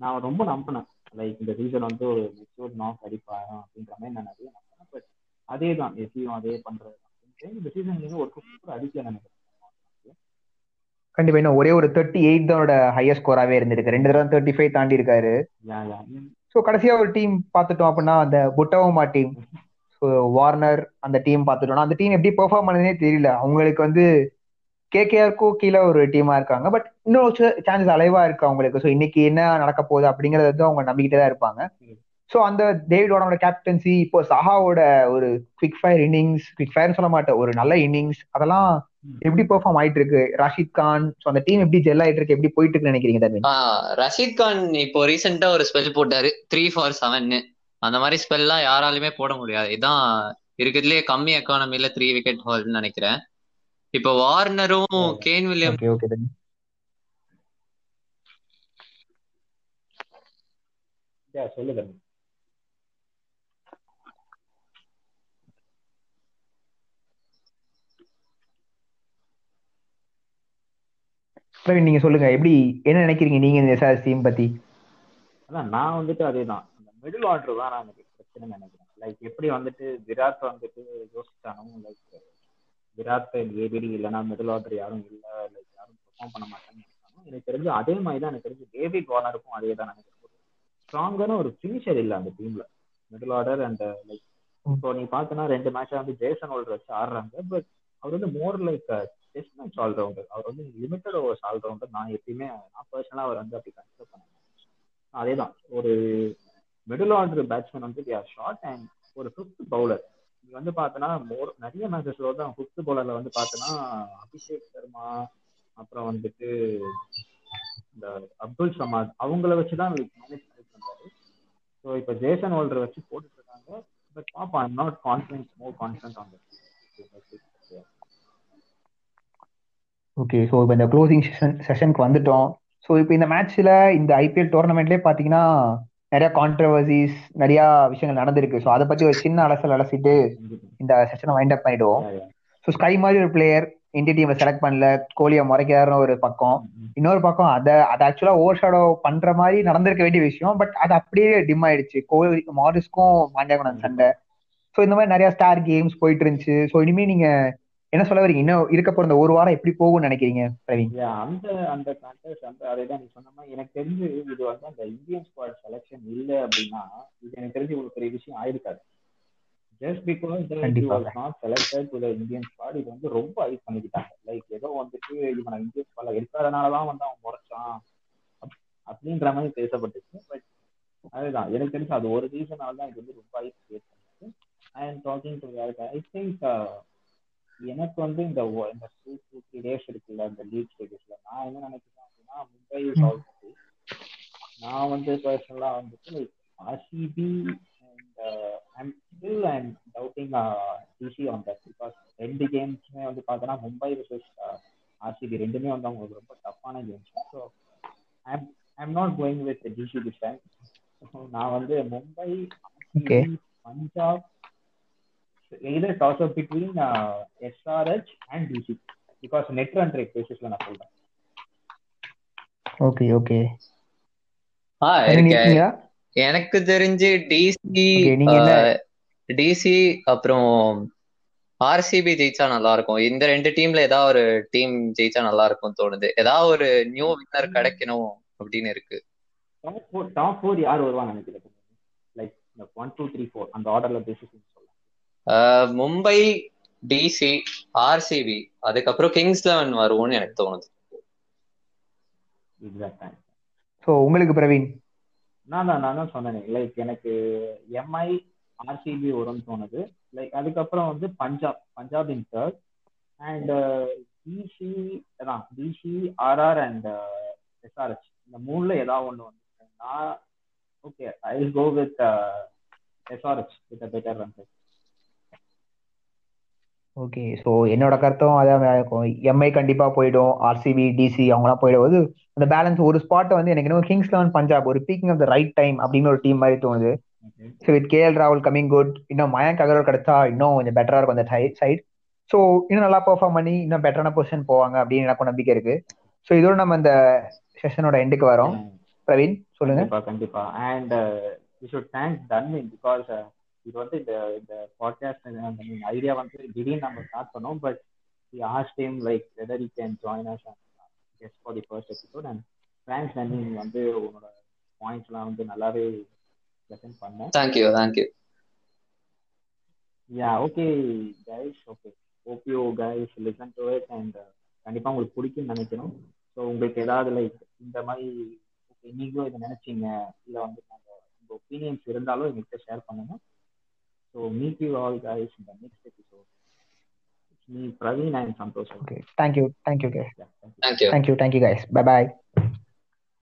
நான் ரொம்ப நம்பினேன். லைக் இந்த சீசன் வந்து ஒரு மெச்சூர் நாக் அடிப்பாரு அப்படின்ற மாதிரி நான் நிறைய நம்பினேன். பட் அதே தான் எஸ்சியும் அதே பண்றது. இந்த சீசன் நீங்க ஒரு சூப்பர் அடிக்கல நினைக்கிறேன். கண்டிப்பா இன்னும் ஒரே ஒரு தேர்ட்டி எயிட் தானோட ஹையஸ்ட் ஸ்கோராவே இருந்திருக்கு. ரெண்டு தடவை தேர்ட்டி ஃபைவ் தாண்டி இருக்காரு. ஸோ கடைசியா ஒரு டீம் பார்த்துட்டோம் அப்படின்னா அந்த புட்டவோமா டீம் வார்னர் அந்த டீம் பார்த்துட்டோம்னா அந்த டீம் எப்படி பெர்ஃபார்ம் பண்ணதுனே தெரியல. அவங்களுக்கு வந்து கேகேஆருக்கும் கீழே ஒரு டீமா இருக்காங்க. பட் இன்னும் சான்சஸ் அலைவா இருக்கு அவங்களுக்கு. ஸோ இன்னைக்கு என்ன நடக்க போகுது அப்படிங்கறத வந்து அவங்க நம்பிக்கிட்டே தான் இருப்பாங்க. ஸோ அந்த டேவிட் வார்னரோட கேப்டன்சி இப்போ சஹாவோட ஒரு குவிக் ஃபயர் இன்னிங்ஸ் குவிக் ஃபயர்னு சொல்ல மாட்டேன் ஒரு நல்ல இன்னிங்ஸ் அதெல்லாம் எப்படி பெர்ஃபார்ம் ஆயிட்டு இருக்கு ராஷித் கான் ஸோ அந்த டீம் எப்படி ஜெல் ஆயிட்டு இருக்கு எப்படி போயிட்டு இருக்குன்னு நினைக்கிறீங்க ரஷீத் கான் இப்போ ரீசெண்டா ஒரு ஸ்பெல் போட்டாரு த்ரீ ஃபார் செவன் அந்த மாதிரி ஸ்பெல்லாம் யாராலுமே போட முடியாது. இதான் இருக்கிறதுலயே கம்மி எக்கானமில த்ரீ விக்கெட் ஹால்னு நினைக்கிறேன். இப்போ வார்னரும் கேன் வில்லியம் சொல்லுங்க பிரவீன் நீங்க சொல்லுங்க. எப்படி என்ன நினைக்கிறீங்க நீங்க இந்த எஸ்ஆர்எஸ் டீம் பத்தி? அதான் நான் வந்துட்டு அதேதான். அந்த மிடில் ஆர்டர் தான் நான் எனக்கு பிரச்சனை நினைக்கிறேன். லைக் எப்படி வந்துட்டு விராட் வந்துட்டு யோசிச்சானும் லைக் விராட் ஏபிடி இல்லைன்னா மிடில் ஆர்டர் யாரும் இல்லை லைக் யாரும் பெர்ஃபார்ம் பண்ண மாட்டேன்னு எனக்கு தெரிஞ்சு அதே மாதிரி தான் எனக்கு தெரிஞ்சு டேவிட் வார்னருக்கும் அதே தான் நினைக்கிறேன். ஸ்ட்ராங்கான ஒரு ஃபினிஷர் இல்லை அந்த டீம்ல மிடில் ஆர்டர் அண்ட் லைக் இப்போ நீ பார்த்தனா ரெண்டு மேட்சா வந்து ஜேசன் ஹோல்டர் வச்சு ஆடுறாங்க பட் அவர் வந்து more like test match allrounder அவர் வந்து லிமிட்டட் ஓவர்ஸ் ஆல்ரவுண்டர் நான் எப்பயுமே நான் பர்சனலாக அவர் வந்து அப்படி கன்சிடர் பண்ணேன் அதேதான். ஒரு மிடில் ஆர்டர் பேட்ஸ்மேன் வந்து ஷார்ட் அண்ட் ஒரு ஃபிஃப்த் பவுலர் நீ வந்து பார்த்தனா மோர் நிறைய மேட்சஸ்ல தான் ஃபிஃப்த் பவுலர்ல வந்து பார்த்தனா அபிஷேக் சர்மா அப்புறம் வந்துட்டு இந்த அப்துல் சமாத் அவங்கள வச்சு தான் மேனேஜ் பண்ணிட்டு இருந்தாரு. ஸோ இப்போ ஜேசன் ஹோல்டர் வச்சு போட்டுட்டு இருக்காங்க. பட் பாப்பா I'm not confidence more confidence on okay so இப்போ இந்த க்ளோசிங் செஷன் செஷனுக்கு வந்துட்டோம். ஸோ இப்போ இந்த மேட்ச்ல இந்த ஐபிஎல் டோர்னமெண்ட்லேயே பார்த்தீங்கன்னா நிறைய கான்ட்ரவர்சிஸ் நிறைய விஷயங்கள் நடந்திருக்கு. ஸோ அதை பத்தி ஒரு சின்ன அலசல் அலசிட்டு இந்த செஷனை வைண்ட் அப் பண்ணிடுவோம். ஸோ ஸ்கை மாதிரி ஒரு பிளேயர் இந்திய டீமை செலக்ட் பண்ணல. கோலியை முறைக்கிறாருன்னு ஒரு பக்கம். இன்னொரு பக்கம் அதை அதை ஆக்சுவலா ஓவர் ஷேடோ பண்ற மாதிரி நடந்திருக்க வேண்டிய விஷயம். பட் அது அப்படியே டிம் ஆயிடுச்சு. கோலி மாரிஸ்க்கும் மாண்டியாகுணன் சண்டை. ஸோ இந்த மாதிரி நிறைய ஸ்டார் கேம்ஸ் போயிட்டு இருந்துச்சு. ஸோ இனிமே நீங்க என்ன சொல்ல வரீங்க இன்னும் இருக்க போற இந்த ஒரு வாரம் எப்படி போகும்னு நினைக்கிறீங்க பிரவீன்? அந்த அந்த கான்டெஸ்ட் அந்த அதேதான் நீ சொன்ன மாதிரி எனக்கு தெரிஞ்சு இது வந்து அந்த இந்தியன் ஸ்குவாட் செலெக்ஷன் இல்லை அப்படின்னா இது எனக்கு தெரிஞ்சு ஒரு பெரிய விஷயம் ஆயிருக்காது. Just because not selected to the Indian squad இது வந்து ரொம்ப ஹைப் பண்ணிக்கிட்டாங்க. லைக் ஏதோ வந்துட்டு இவனை இந்தியன் ஸ்குவாட்ல எடுக்காதனாலதான் வந்து அவன் முறைச்சான் அப்படின்ற மாதிரி பேசப்பட்டுச்சு. பட் அதுதான் எனக்கு தெரிஞ்சு அது ஒரு ரீசனால தான் இது வந்து ரொம்ப ஹைப் கிரியேட் பண்ணிச்சு and talking to I think எனக்கு வந்து இந்த இந்த த்ரீ டேஸ் இருக்குல்ல இந்த லீக் ஸ்டேஜஸ்ல நான் என்ன நினைக்கிறேன் அப்படின்னா மும்பை ஆல்சோ நான் வந்து பர்சனலா வந்துட்டு RCB and I'm still I'm doubting DC on that because ரெண்டு கேம்ஸுமே வந்து பார்த்தோன்னா மும்பை விசஸ் ஆர்சிபி ரெண்டுமே வந்து அவங்களுக்கு ரொம்ப டஃப்பான games so I'm I'm not going with DC time நான் வந்து Mumbai Punjab either toss up between uh, SRH and DC because net run rate basis ல நான் சொல்றேன். ஓகே ஓகே ஆ எனக்கு தெரிஞ்சு டிசி டிசி அப்புறம் ஆர்சிபி ஜெயிச்சா நல்லா இருக்கும் இந்த ரெண்டு டீம்ல ஏதாவது ஒரு டீம் ஜெயிச்சா நல்லா இருக்கும் தோணுது. ஏதாவது ஒரு நியூ வின்னர் கிடைக்கணும் அப்படின்னு இருக்கு. டாப் ஃபோர் யார் வருவாங்க நினைக்கிறேன் like one two three four அந்த ஆர்டர்ல பேசிஸ் மும்பை டிசி ஆர்சிபி அதுக்கப்புறம் கிங்ஸ் லெவன் வருவோம்னு எனக்கு தோணுது. ஸோ உங்களுக்கு பிரவீன்? நான் தான் நான் தான் சொன்னேன். லைக் எனக்கு எம்ஐ ஆர்சிபி வரும்னு தோணுது. லைக் அதுக்கப்புறம் வந்து Punjab Punjab in third and DC அதான் டிசி ஆர்ஆர் அண்ட் எஸ்ஆர்ஹெச் இந்த மூணுல ஏதாவது ஒன்று வந்து நான் okay I will go with SRH with better run okay so என்னோட கருத்தும் அதான் இருக்கும். எம்ஐ கண்டிப்பா போயிடும். ஆர்சிபி டிசி அவங்களாம் போயிடும்போது அந்த பேலன்ஸ் ஒரு ஸ்பாட்டை வந்து எனக்கு இன்னும் கிங்ஸ் லெவன் பஞ்சாப் ஒரு peaking of the right time அப்படின்னு ஒரு டீம் மாதிரி தோணுது. ஸோ வித் கேஎல் ராகுல் கமிங் குட் இன்னும் மயங்க் அகர்வால் கிடைச்சா இன்னும் கொஞ்சம் பெட்டரா இருக்கும் அந்த சைட் ஸோ இன்னும் நல்லா பெர்ஃபார்ம் பண்ணி இன்னும் பெட்டரான பொசிஷன் போவாங்க அப்படின்னு எனக்கும் நம்பிக்கை இருக்கு. ஸோ இதோட நம்ம இந்த செஷனோட எண்டுக்கு வரோம். பிரவீன் சொல்லுங்க. கண்டிப்பா கண்டிப்பா. And we should thank Thanvin because இது வந்து இந்த இந்த பாட்காஸ்ட் ஐடியா வந்து திடீர்னு நம்ம ஸ்டார்ட் பண்ணோம் but asked time like whether you can join us guest for the first episode and thanks Thanvin வந்து உன்னோட பாயிண்ட்ஸ்லாம் வந்து நல்லாவே ப்ரெசென்ட் பண்ணேன் thank you thank you yeah okay guys okay hope you guys listen to it and கண்டிப்பா உங்களுக்கு பிடிக்கும்னு நினைக்கிறோம் ஸோ உங்களுக்கு ஏதாவது லைக் இந்த மாதிரி ஓகே நீங்களும் இதை நினைச்சீங்க இல்லை வந்து நாங்கள் உங்கள் ஒப்பீனியன்ஸ் இருந்தாலும் எங்கள்கிட்ட share So meet you all guys in the next episode. It's me, Praveen and Santosh. Okay. Thank you. Thank you, guys. Yeah, thank, you. thank you. Thank you. Thank you guys. Bye bye.